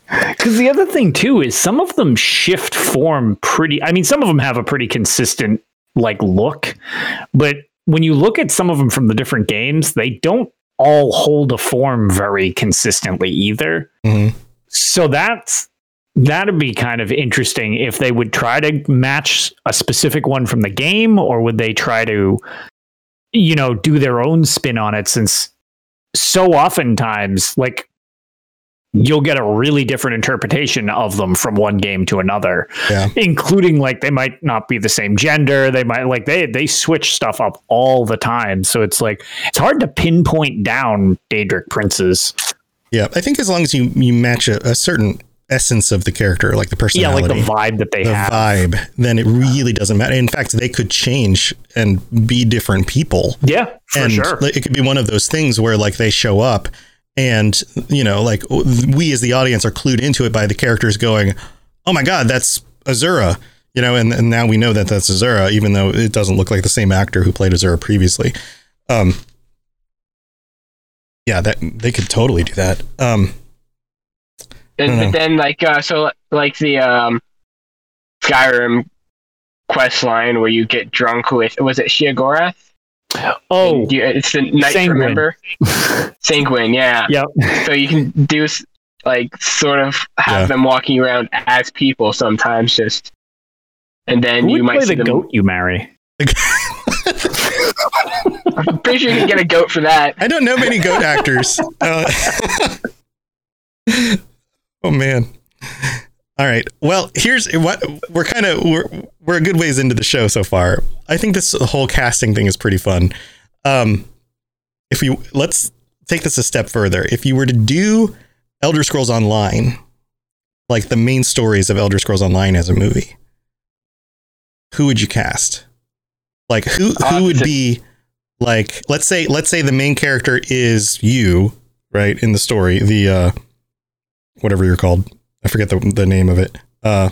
Because the other thing too is some of them shift form pretty. I mean, some of them have a pretty consistent like look, but when you look at some of them from the different games, they don't all hold a form very consistently either. Mhm. So that's that'd be kind of interesting if they would try to match a specific one from the game, or would they try to, you know, do their own spin on it? Since so oftentimes, like you'll get a really different interpretation of them from one game to another Yeah. including like they might not be the same gender they might like they they switch stuff up all the time so it's like it's hard to pinpoint down daedric princes Yeah, I think as long as you you match a, a certain essence of the character, like the personality, yeah like the vibe that they the have. vibe, then it really doesn't matter. In fact, they could change and be different people. yeah for and sure. it could be one of those things where like they show up and you know like we as the audience are clued into it by the characters going oh my god that's azura you know and, and now we know that that's azura even though it doesn't look like the same actor who played azura previously. Um yeah that they could totally do that. Um And, but then, like, uh, so like the um, Skyrim quest line where you get drunk with was it Sheogorath? oh And you, it's the night Sanguine. remember Sanguine, yeah. yep So you can do like sort of have Yeah. them walking around as people sometimes, just and then who you might play see the them. goat you marry I'm pretty sure you can get a goat for that. i don't know many goat actors uh, oh man. All right. Well here's what we're kind of we're we're a good ways into the show so far. I think this whole casting thing is pretty fun. Um if we let's take this a step further. If you were to do elder scrolls online like the main stories of elder scrolls online as a movie who would you cast? Like who who Uh, would be like let's say let's say the main character is you right in the story the uh whatever you're called. I forget the, the name of it. Uh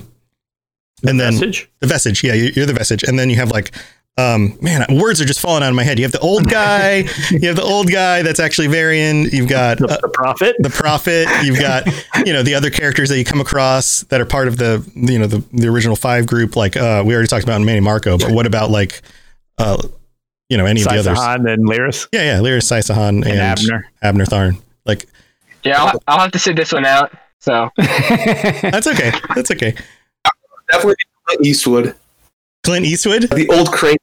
and then message the vestige. Yeah you- you're the vestige. And then you have like um man words are just falling out of my head. You have the old guy. You have the old guy that's actually Varen you've got the, uh, the prophet? the prophet. You've got you know the other characters that you come across that are part of the you know the, the original five group. Like uh we already talked about Manimarco but what about like uh you know any of the others? Sai Sahan and Lyris yeah yeah. Lyris Sai Sahan and, and Abner. abner tharn. Like Yeah, I'll, I'll have to sit this one out. So that's okay that's okay Definitely Clint Eastwood. Clint Eastwood. The old crane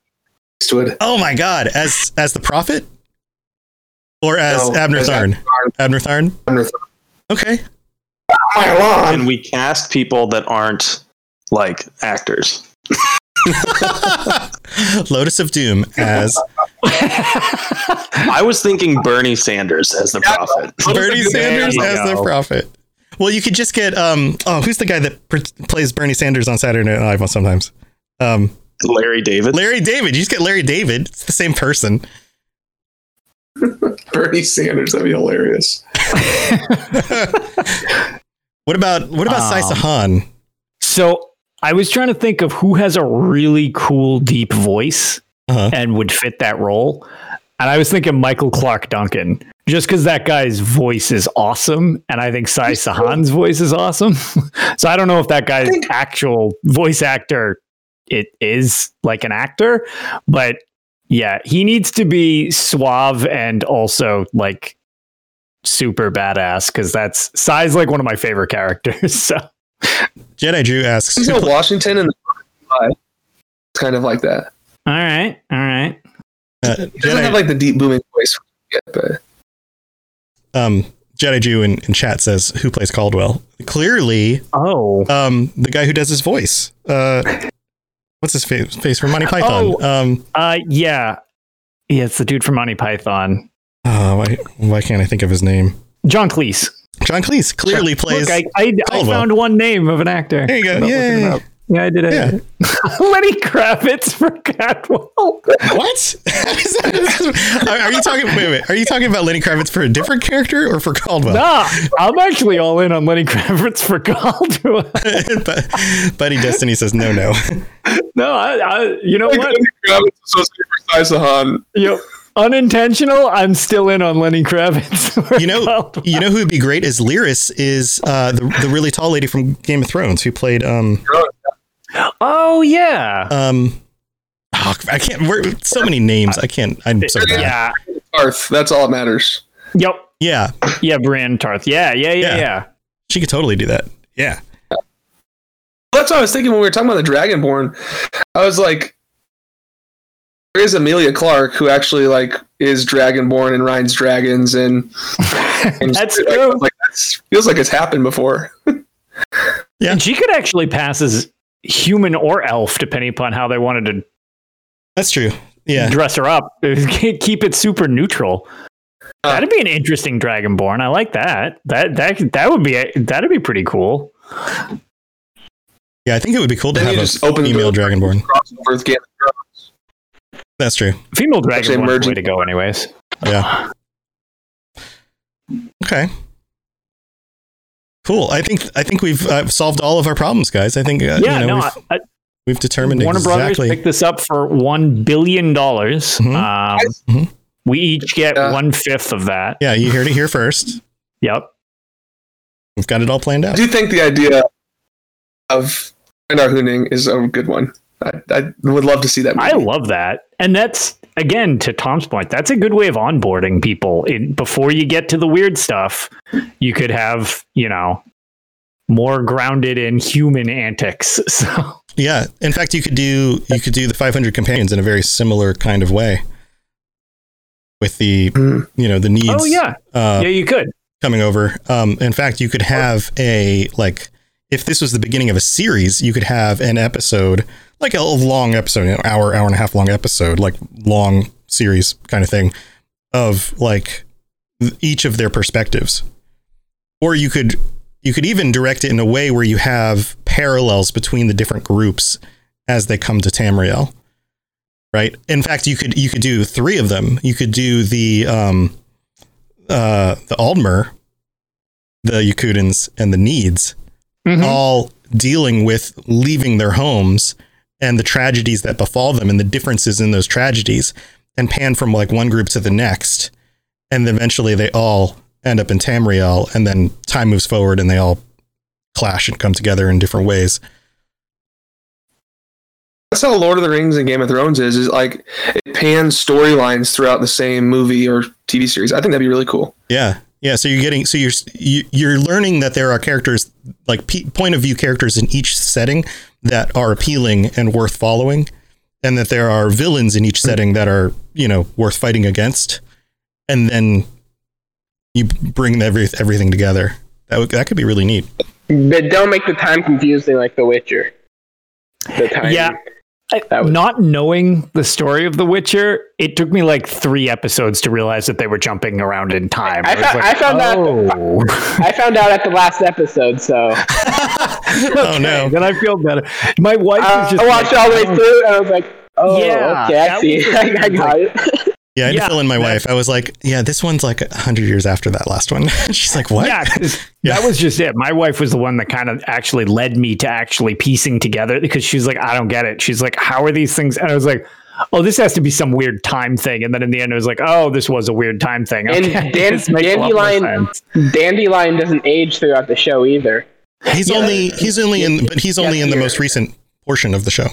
Eastwood. Oh my God! As as the prophet, or as No, Abner as Tharn. Abner Tharn. Abner Tharn. Okay. My lawn. and we cast people that aren't like actors. Lotus of Doom as I was thinking Bernie Sanders as the prophet. Bernie Sanders you as the prophet. Well, you could just get um. Oh, who's the guy that pr- plays Bernie Sanders on Saturday Night Live sometimes? Um, Larry David. Larry David. You just get Larry David. It's the same person. Bernie Sanders. That'd be hilarious. What about what about Um, Sai Sahan? So I was trying to think of who has a really cool deep voice Uh-huh. and would fit that role. And I was thinking Michael Clarke Duncan, just because that guy's voice is awesome. And I think Sai Sahan's voice is awesome. so I don't know if that guy's actual voice actor it is like an actor, but yeah, he needs to be suave and also like super badass because that's Sai's like one of my favorite characters. So Jedi Drew asks. He's who in Washington and it's kind of like that. All right, all right. uh, He doesn't Jedi, have like the deep booming voice yet, but um, Jedi Drew in, in chat says who plays Cadwell. Clearly, Oh, um, the guy who does his voice. Uh, what's his face, face from Monty Python? Oh. Um, Uh, yeah, yeah, it's the dude from Monty Python, oh, why, why can't I think of his name? John Cleese. John Cleese clearly plays. Look, I, I, I found one name of an actor. There you go. Without looking it Yay. up. Yeah, I did it. Yeah. Lenny Kravitz for Cadwell. what? are, are you talking? Wait, wait. Are you talking about Lenny Kravitz for a different character or for Cadwell? Nah, I'm actually all in on Lenny Kravitz for Cadwell. but Buddy Destiny says no, no. no, I, I, you know like what? Lenny Kravitz associated with Sai Sahan. You know, unintentional. I'm still in on Lenny Kravitz. You know, Cadwell. you know who would be great as Lyris is uh, the the really tall lady from Game of Thrones who played um Oh yeah, um. oh, I can't. We're, so many names. I can't. I'm so bad. yeah. Arth. That's all that matters. Yep. Yeah, Yeah, Brienne Tarth. Yeah, yeah, yeah, Yeah. yeah. she could totally do that. Yeah. That's what I was thinking when we were talking about the Dragonborn. I was like, there is Emilia Clarke who actually like is Dragonborn and rides dragons and, and That's like, true. Like that's, feels like it's happened before. Yeah. And she could actually pass as human or elf, depending upon how they wanted to That's true. Yeah. dress her up. Keep it super neutral. Uh, That'd be an interesting Dragonborn. I like that. That that that would be that'd be pretty cool. Yeah, I think it would be cool to Then have you a just open female dragonborn. Crossover with Game of Thrones. That's true. Female Actually Dragonborn is the way to go, anyways. Yeah. Okay. Cool. I think I think we've uh, solved all of our problems, guys. I think uh, yeah, you know, no, we've, I, we've determined Warner exactly. Brothers picked this up for one billion dollars. Mhm. Um, Mhm. We each get Yeah. one fifth of that. Yeah, you heard it here first. Yep. We've got it all planned I out. do you think the idea of Endar Huning is a good one. I, I would love to see that. Movie. I love that. And that's again to Tom's point, that's a good way of onboarding people. It, before you get to the weird stuff, you could have, you know, more grounded in human antics. So Yeah. In fact, you could do you could do the 500 companions in a very similar kind of way. With the Mhm. you know the Nedes Oh yeah. uh, yeah, you could. coming over. Um, in fact, you could have a like if this was the beginning of a series, you could have an episode like a long episode, an hour, hour and a half long episode, like long series kind of thing of like each of their perspectives. Or you could you could even direct it in a way where you have parallels between the different groups as they come to Tamriel. Right? In fact, you could you could do three of them. You could do the um uh, the Aldmer, the Yokudans, and the Nedes, Mhm. all dealing with leaving their homes and the tragedies that befall them and the differences in those tragedies, and pan from like one group to the next, and eventually they all end up in Tamriel, and then time moves forward and they all clash and come together in different ways. That's how Lord of the Rings and Game of Thrones is. Is like it pans storylines throughout the same movie or TV series. I think that'd be really cool. Yeah. Yeah, so you're getting so you're you, you're learning that there are characters like p- point of view characters in each setting that are appealing and worth following, and that there are villains in each setting that are you know worth fighting against, and then you bring every, everything together. That would, that could be really neat. But don't make the time confusing like The Witcher. The time. Yeah. That was- Not knowing the story of The Witcher, it took me like three episodes to realize that they were jumping around in time. I was found- I found out- oh. I found out at the last episode, so uh, Oh no! then I feel better. My wife was uh, just I watched like, all the way through, and I was like, "Oh, Yeah, okay, I see. was I. I got it." Yeah, I had Yeah, to fill in my wife. I was like, "Yeah, this one's like a hundred years after that last one." She's like, "What?" Yeah, 'cause Yeah. that was just it. My wife was the one that kind of actually led me to actually piecing together because she's like, I don't get it. She's like, how are these things? And I was like, oh, this has to be some weird time thing. And then in the end, it was like, oh, this was a weird time thing. And Dan- this makes a lot more Dandelion. Dandelion doesn't age throughout the show either. He's only he's only in but he's only in the here. most recent portion of the show.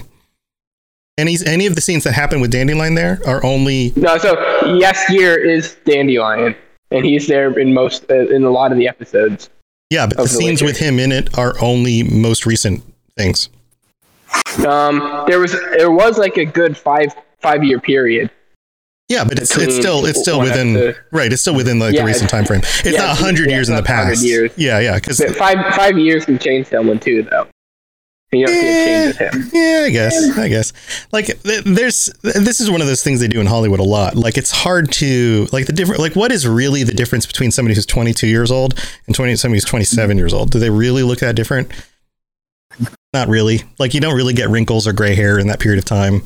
And he's any of the scenes that happen with Dandelion there are only No, so yes, year is Dandelion, and he's there in most uh, in a lot of the episodes. yeah, but the The scenes with him in it are only most recent things. Um, there was there was like a good five five year period. Yeah, but it's it's still it's still within episode. right. It's still within like Yeah, the recent time frame. It's yeah, not hundred yeah, years in the it's not 100 past. years. Yeah, yeah, because five five years from Chainsaw One too, though. And you don't see a change with him. Yeah, I guess. I guess. Like, th- there's this is one of those things they do in Hollywood a lot. Like, it's hard to like the different. Like, what is really the difference between somebody who's 22 years old and 20 somebody who's 27 years old? Do they really look that different? Not really. Like, you don't really get wrinkles or gray hair in that period of time.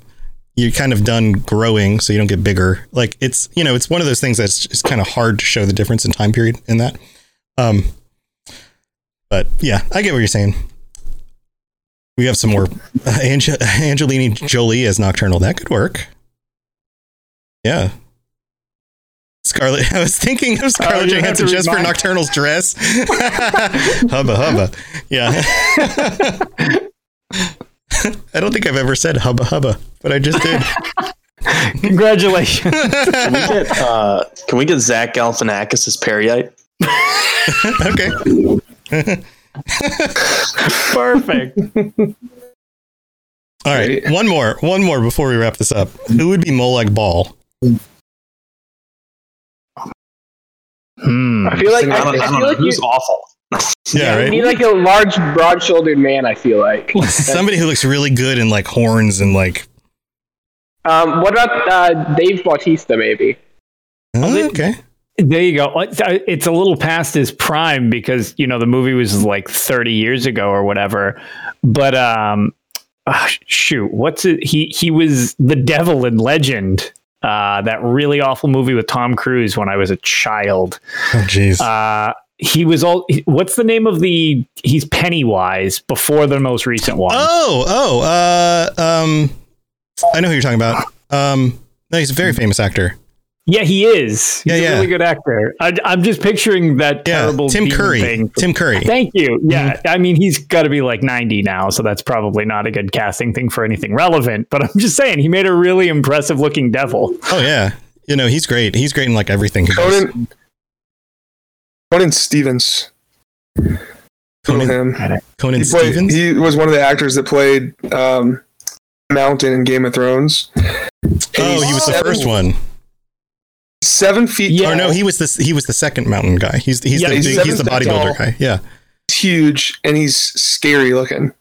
You're kind of done growing, so you don't get bigger. Like, it's you know, it's one of those things that's just kind of hard to show the difference in time period in that. Um, but yeah, I get what you're saying. We have some more uh, Ange- Angelina Jolie as Nocturnal. That could work. Yeah. Scarlett. I was thinking of Scarlett you have Johansson just for Nocturnal's dress. hubba hubba. Yeah. I don't think I've ever said hubba hubba, but I just did. Congratulations. Can we get uh, can we get Zach Galifianakis as Peryite? okay. Perfect. All right. Great. One more. One more before we wrap this up. Who would be Molag Bal? Hmm. I feel like I, I don't, I I feel know. like Who's you, awful? Yeah, you right. need like a large, broad-shouldered man. I feel like. Somebody who looks really good in like horns and like. Um, what about uh, Dave Bautista? Maybe. Oh, okay. There you go. It's it's a little past his prime because you know the movie was like 30 years ago or whatever. But um, ah, shoot, what's it? He he was the devil in Legend. Uh, that really awful movie with Tom Cruise when I was a child. Oh, jeez. Uh, he was all. What's the name of the? He's Pennywise before the most recent one. Oh, oh, uh, um, I know who you're talking about. Um, no, he's a very famous actor. Yeah, he is. He's Yeah, a yeah. really good actor. I, I'm just picturing that Yeah, terrible Tim Curry. thing. Tim Curry. Thank you. Yeah, Mm-hmm. I mean he's got to be like 90 now, so that's probably not a good casting thing for anything relevant. But I'm just saying he made a really impressive looking devil. Oh yeah, you know he's great. He's great in like everything. He does. Conan, Conan Stevens. Conan, him. Conan He, played, Stevens. he was one of the actors that played um, Mountain in Game of Thrones. And oh, he was the seven- first one. Seven feet Yeah. Or tall. no, he was the he was the second mountain guy. He's he's Yeah, the he's big, seven he's the feet bodybuilder tall. guy. Yeah. He's huge and he's scary looking.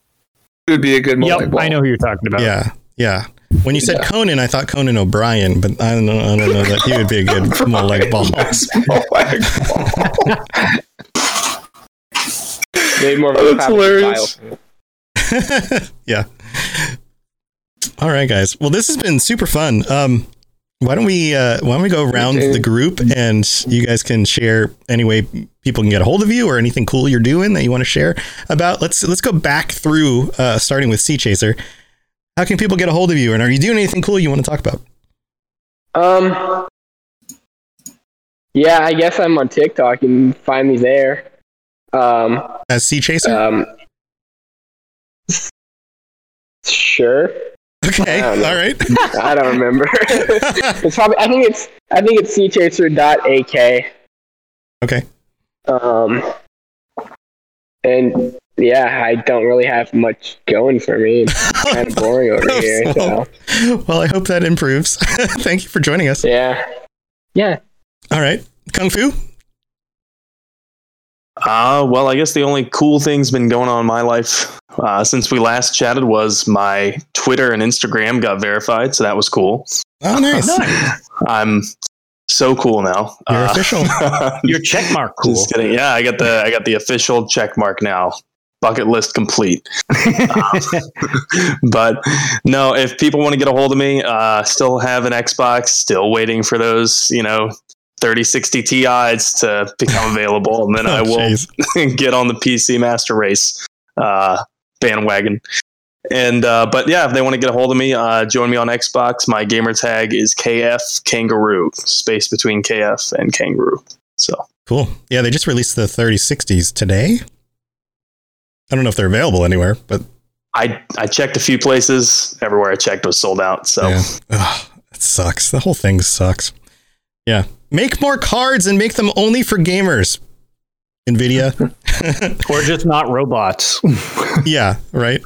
It would be a good Yep, multi I know who you're talking about. Yeah. Yeah. When you said Yeah. Conan, I thought Conan O'Brien, but I don't know. I don't know that he would be a good Molag Bal. Maybe more of Oh, a that's hilarious. Yeah. All right, guys. Well, this has been super fun. Um, why don't we uh, why don't we go around the group and you guys can share any way people can get a hold of you or anything cool you're doing that you want to share about. Let's let's go back through uh, starting with Sea Chaser. How can people get a hold of you, and are you doing anything cool you want to talk about? Um. Yeah, I guess I'm on TikTok. You can find me there. Um. As Sea Chaser? Um. Sure. Okay, I don't know. all right. I don't remember. it's probably. I think it's. I think it's cchaser.ak. okay. Um. And yeah, I don't really have much going for me. It's kind of boring over here. So well, I hope that improves. Thank you for joining us. yeah, yeah. All right, Kung Fu. Uh, well, I guess the only cool thing's been going on in my life uh, since we last chatted was my Twitter and Instagram got verified, so that was cool. Oh, nice. I'm so cool now. You're Uh, official. Your check mark cool. Just kidding. Yeah, I got the I got the official check mark now. Bucket list complete. Um, but no, if people want to get a hold of me, uh, still have an Xbox, still waiting for those, you know, 3060 Ti's to become available, and then I Oh, will get on the PC Master Race uh, bandwagon. And uh, but yeah, if they want to get a hold of me, uh, join me on Xbox. My gamer tag is KF Kangaroo, space between KF and Kangaroo. So Cool. Yeah, they just released the 3060s today. I don't know if they're available anywhere, but I I checked a few places. Everywhere I checked was sold out. So yeah. Ugh, it sucks. The whole thing sucks. Yeah. Make more cards and make them only for gamers. Nvidia. or just not robots. yeah, right.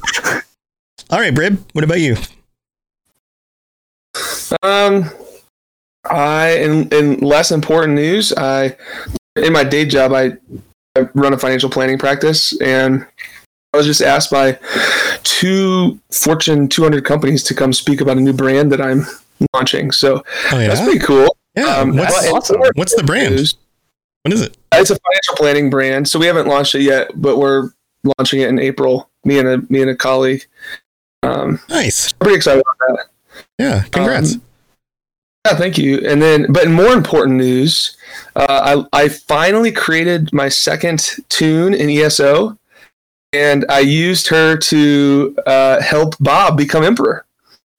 All right, Brib, what about you? Um, I in in less important news, I in my day job, I, I run a financial planning practice, and I was just asked by two Fortune 200 companies to come speak about a new brand that I'm launching. So Oh yeah. that's pretty cool. Yeah. Um, what's, well, awesome. more what's the brand? news, What is it? It's a financial planning brand, so we haven't launched it yet, but we're launching it in April. Me and a me and a colleague. Um, Nice. pretty excited about that. Yeah. Congrats. Um, yeah, thank you. And then, but in more important news, uh, I, I finally created my second toon in ESO, and I used her to uh, help Bob become emperor.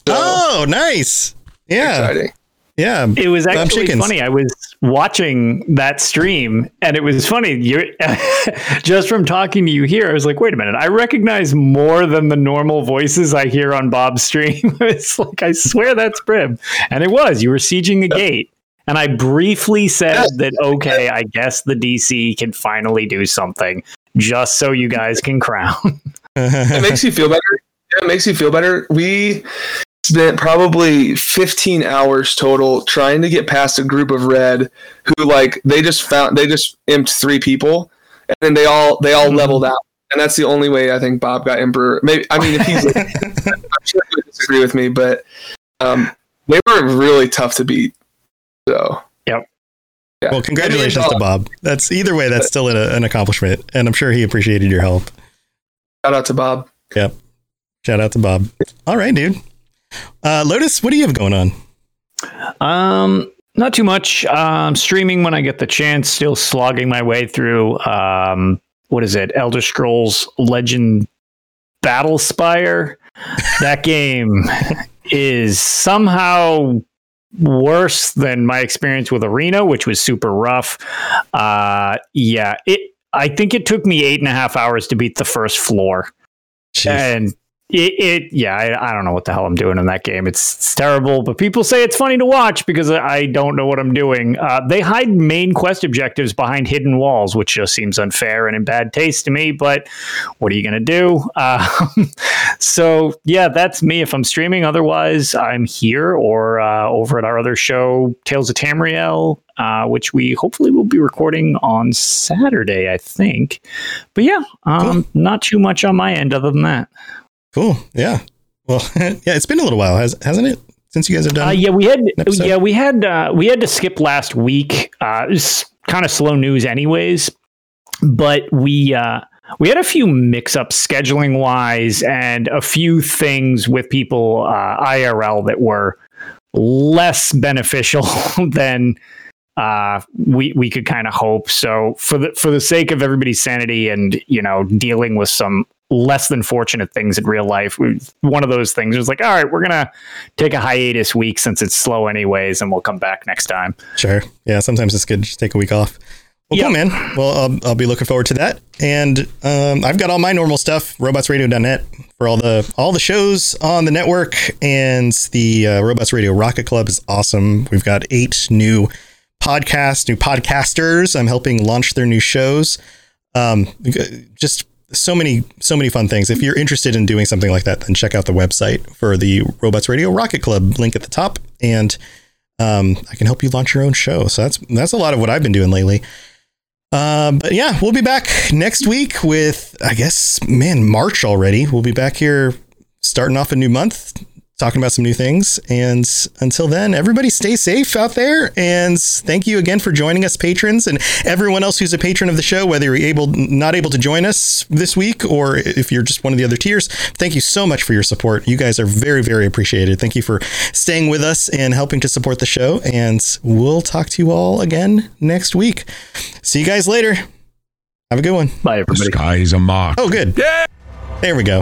So, oh, nice. Yeah. exciting. Yeah. It was actually funny. I was watching that stream, and it was funny. You just from talking to you here, I was like, "Wait a minute! I recognize more than the normal voices I hear on Bob's stream." it's like I swear that's Brib, and it was. You were sieging the gate, and I briefly said that, "Okay, I guess the DC can finally do something." Just so you guys can crown. It makes you feel better. Yeah, it makes you feel better. We spent probably 15 hours total trying to get past a group of red who like they just found they just imped three people and then they all they all Mhm. leveled out and that's the only way I think Bob got emperor. Maybe I mean if he's like, I'm sure he would disagree with me, but um, they were really tough to beat. So Yep. Yeah. Well, congratulations to Bob. That's either way, that's still a, an accomplishment, and I'm sure he appreciated your help. Shout out to Bob. Yep. Shout out to Bob. All right, dude. Uh, Lotus, what do you have going on? Um, not too much. Um, streaming when I get the chance. Still slogging my way through. Um, what is it? Elder Scrolls Legend Battle Spire. That game is somehow worse than my experience with Arena, which was super rough. Uh, yeah, it. I think it took me eight and a half hours to beat the first floor. Jeez. And it, it yeah, I, I don't know what the hell I'm doing in that game. It's, it's terrible, but people say it's funny to watch because I don't know what I'm doing. Uh, they hide main quest objectives behind hidden walls, which just seems unfair and in bad taste to me. But what are you going to do? Uh, so yeah, that's me. If I'm streaming, otherwise I'm here or uh, over at our other show, Tales of Tamriel, uh, which we hopefully will be recording on Saturday, I think. But yeah, um, not too much on my end other than that. Cool. Yeah. Well, yeah, it's been a little while, has, hasn't it? Since you guys have done Uh, yeah, we had yeah we had uh, we had to skip last week. Uh, it's kind of slow news, anyways. But we uh, we had a few mix-ups scheduling wise, and a few things with people uh, IRL that were less beneficial than uh, we we could kind of hope. So for the for the sake of everybody's sanity and you know dealing with some less than fortunate things in real life, we, one of those things was like, all right, we're gonna take a hiatus week since it's slow anyways, and we'll come back next time. Sure. Yeah, sometimes it's good to just take a week off. Well, cool, man. Well, I'll, I'll be looking forward to that. And um, I've got all my normal stuff, robotsradio.net, for all the all the shows on the network. And the uh, Robots Radio Rocket Club is awesome. We've got eight new podcasts, new podcasters. I'm helping launch their new shows. Um, just so many so many fun things. If you're interested in doing something like that, then check out the website for the Robots Radio Rocket Club link at the top, and um, I can help you launch your own show. So that's that's a lot of what I've been doing lately. Um, but yeah, we'll be back next week with I guess man March already. We'll be back here starting off a new month talking about some new things. And until then, everybody stay safe out there. And thank you again for joining us, patrons, and everyone else who's a patron of the show, whether you're able not able to join us this week or if you're just one of the other tiers. Thank you so much for your support. You guys are very, very appreciated. Thank you for staying with us and helping to support the show. And we'll talk to you all again next week. See you guys later. Have a good one. Bye, The everybody. sky is a mock. Oh, good. Yeah. There we go.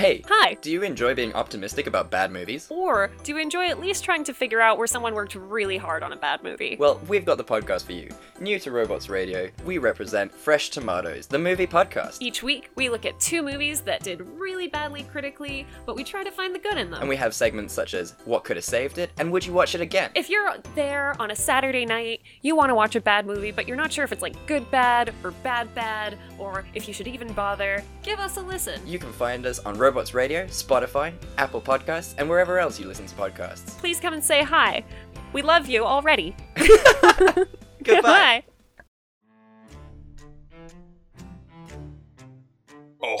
Hey, Hi. do you enjoy being optimistic about bad movies? Or do you enjoy at least trying to figure out where someone worked really hard on a bad movie? Well, we've got the podcast for you. New to Robots Radio, we represent Fresh Tomatoes, the movie podcast. Each week, we look at two movies that did really badly critically, but we try to find the good in them. And we have segments such as What Could Have Saved It and Would You Watch It Again? if you're there on a Saturday night, you want to watch a bad movie, but you're not sure if it's like good bad or bad bad, or if you should even bother, give us a listen. You can find us on Robots Radio, Spotify, Apple Podcasts, and wherever else you listen to podcasts. Please come and say hi. We love you already. Goodbye. Goodbye.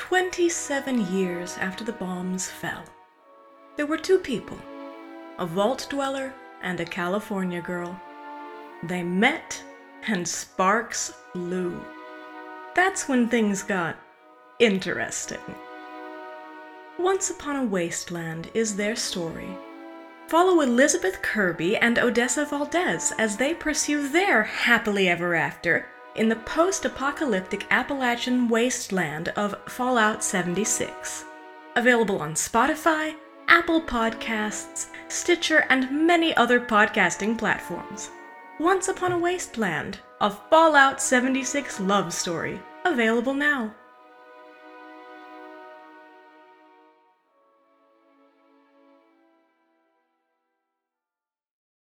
27 years after the bombs fell, there were two people a vault dweller and a California girl. They met, and sparks flew. That's when things got interesting. Once Upon a Wasteland is their story. Follow Elizabeth Kirby and Odessa Valdez as they pursue their happily ever after in the post apocalyptic Appalachian wasteland of Fallout 76. Available on Spotify, Apple Podcasts, Stitcher, and many other podcasting platforms. Once Upon a Wasteland, a Fallout 76 love story, available now.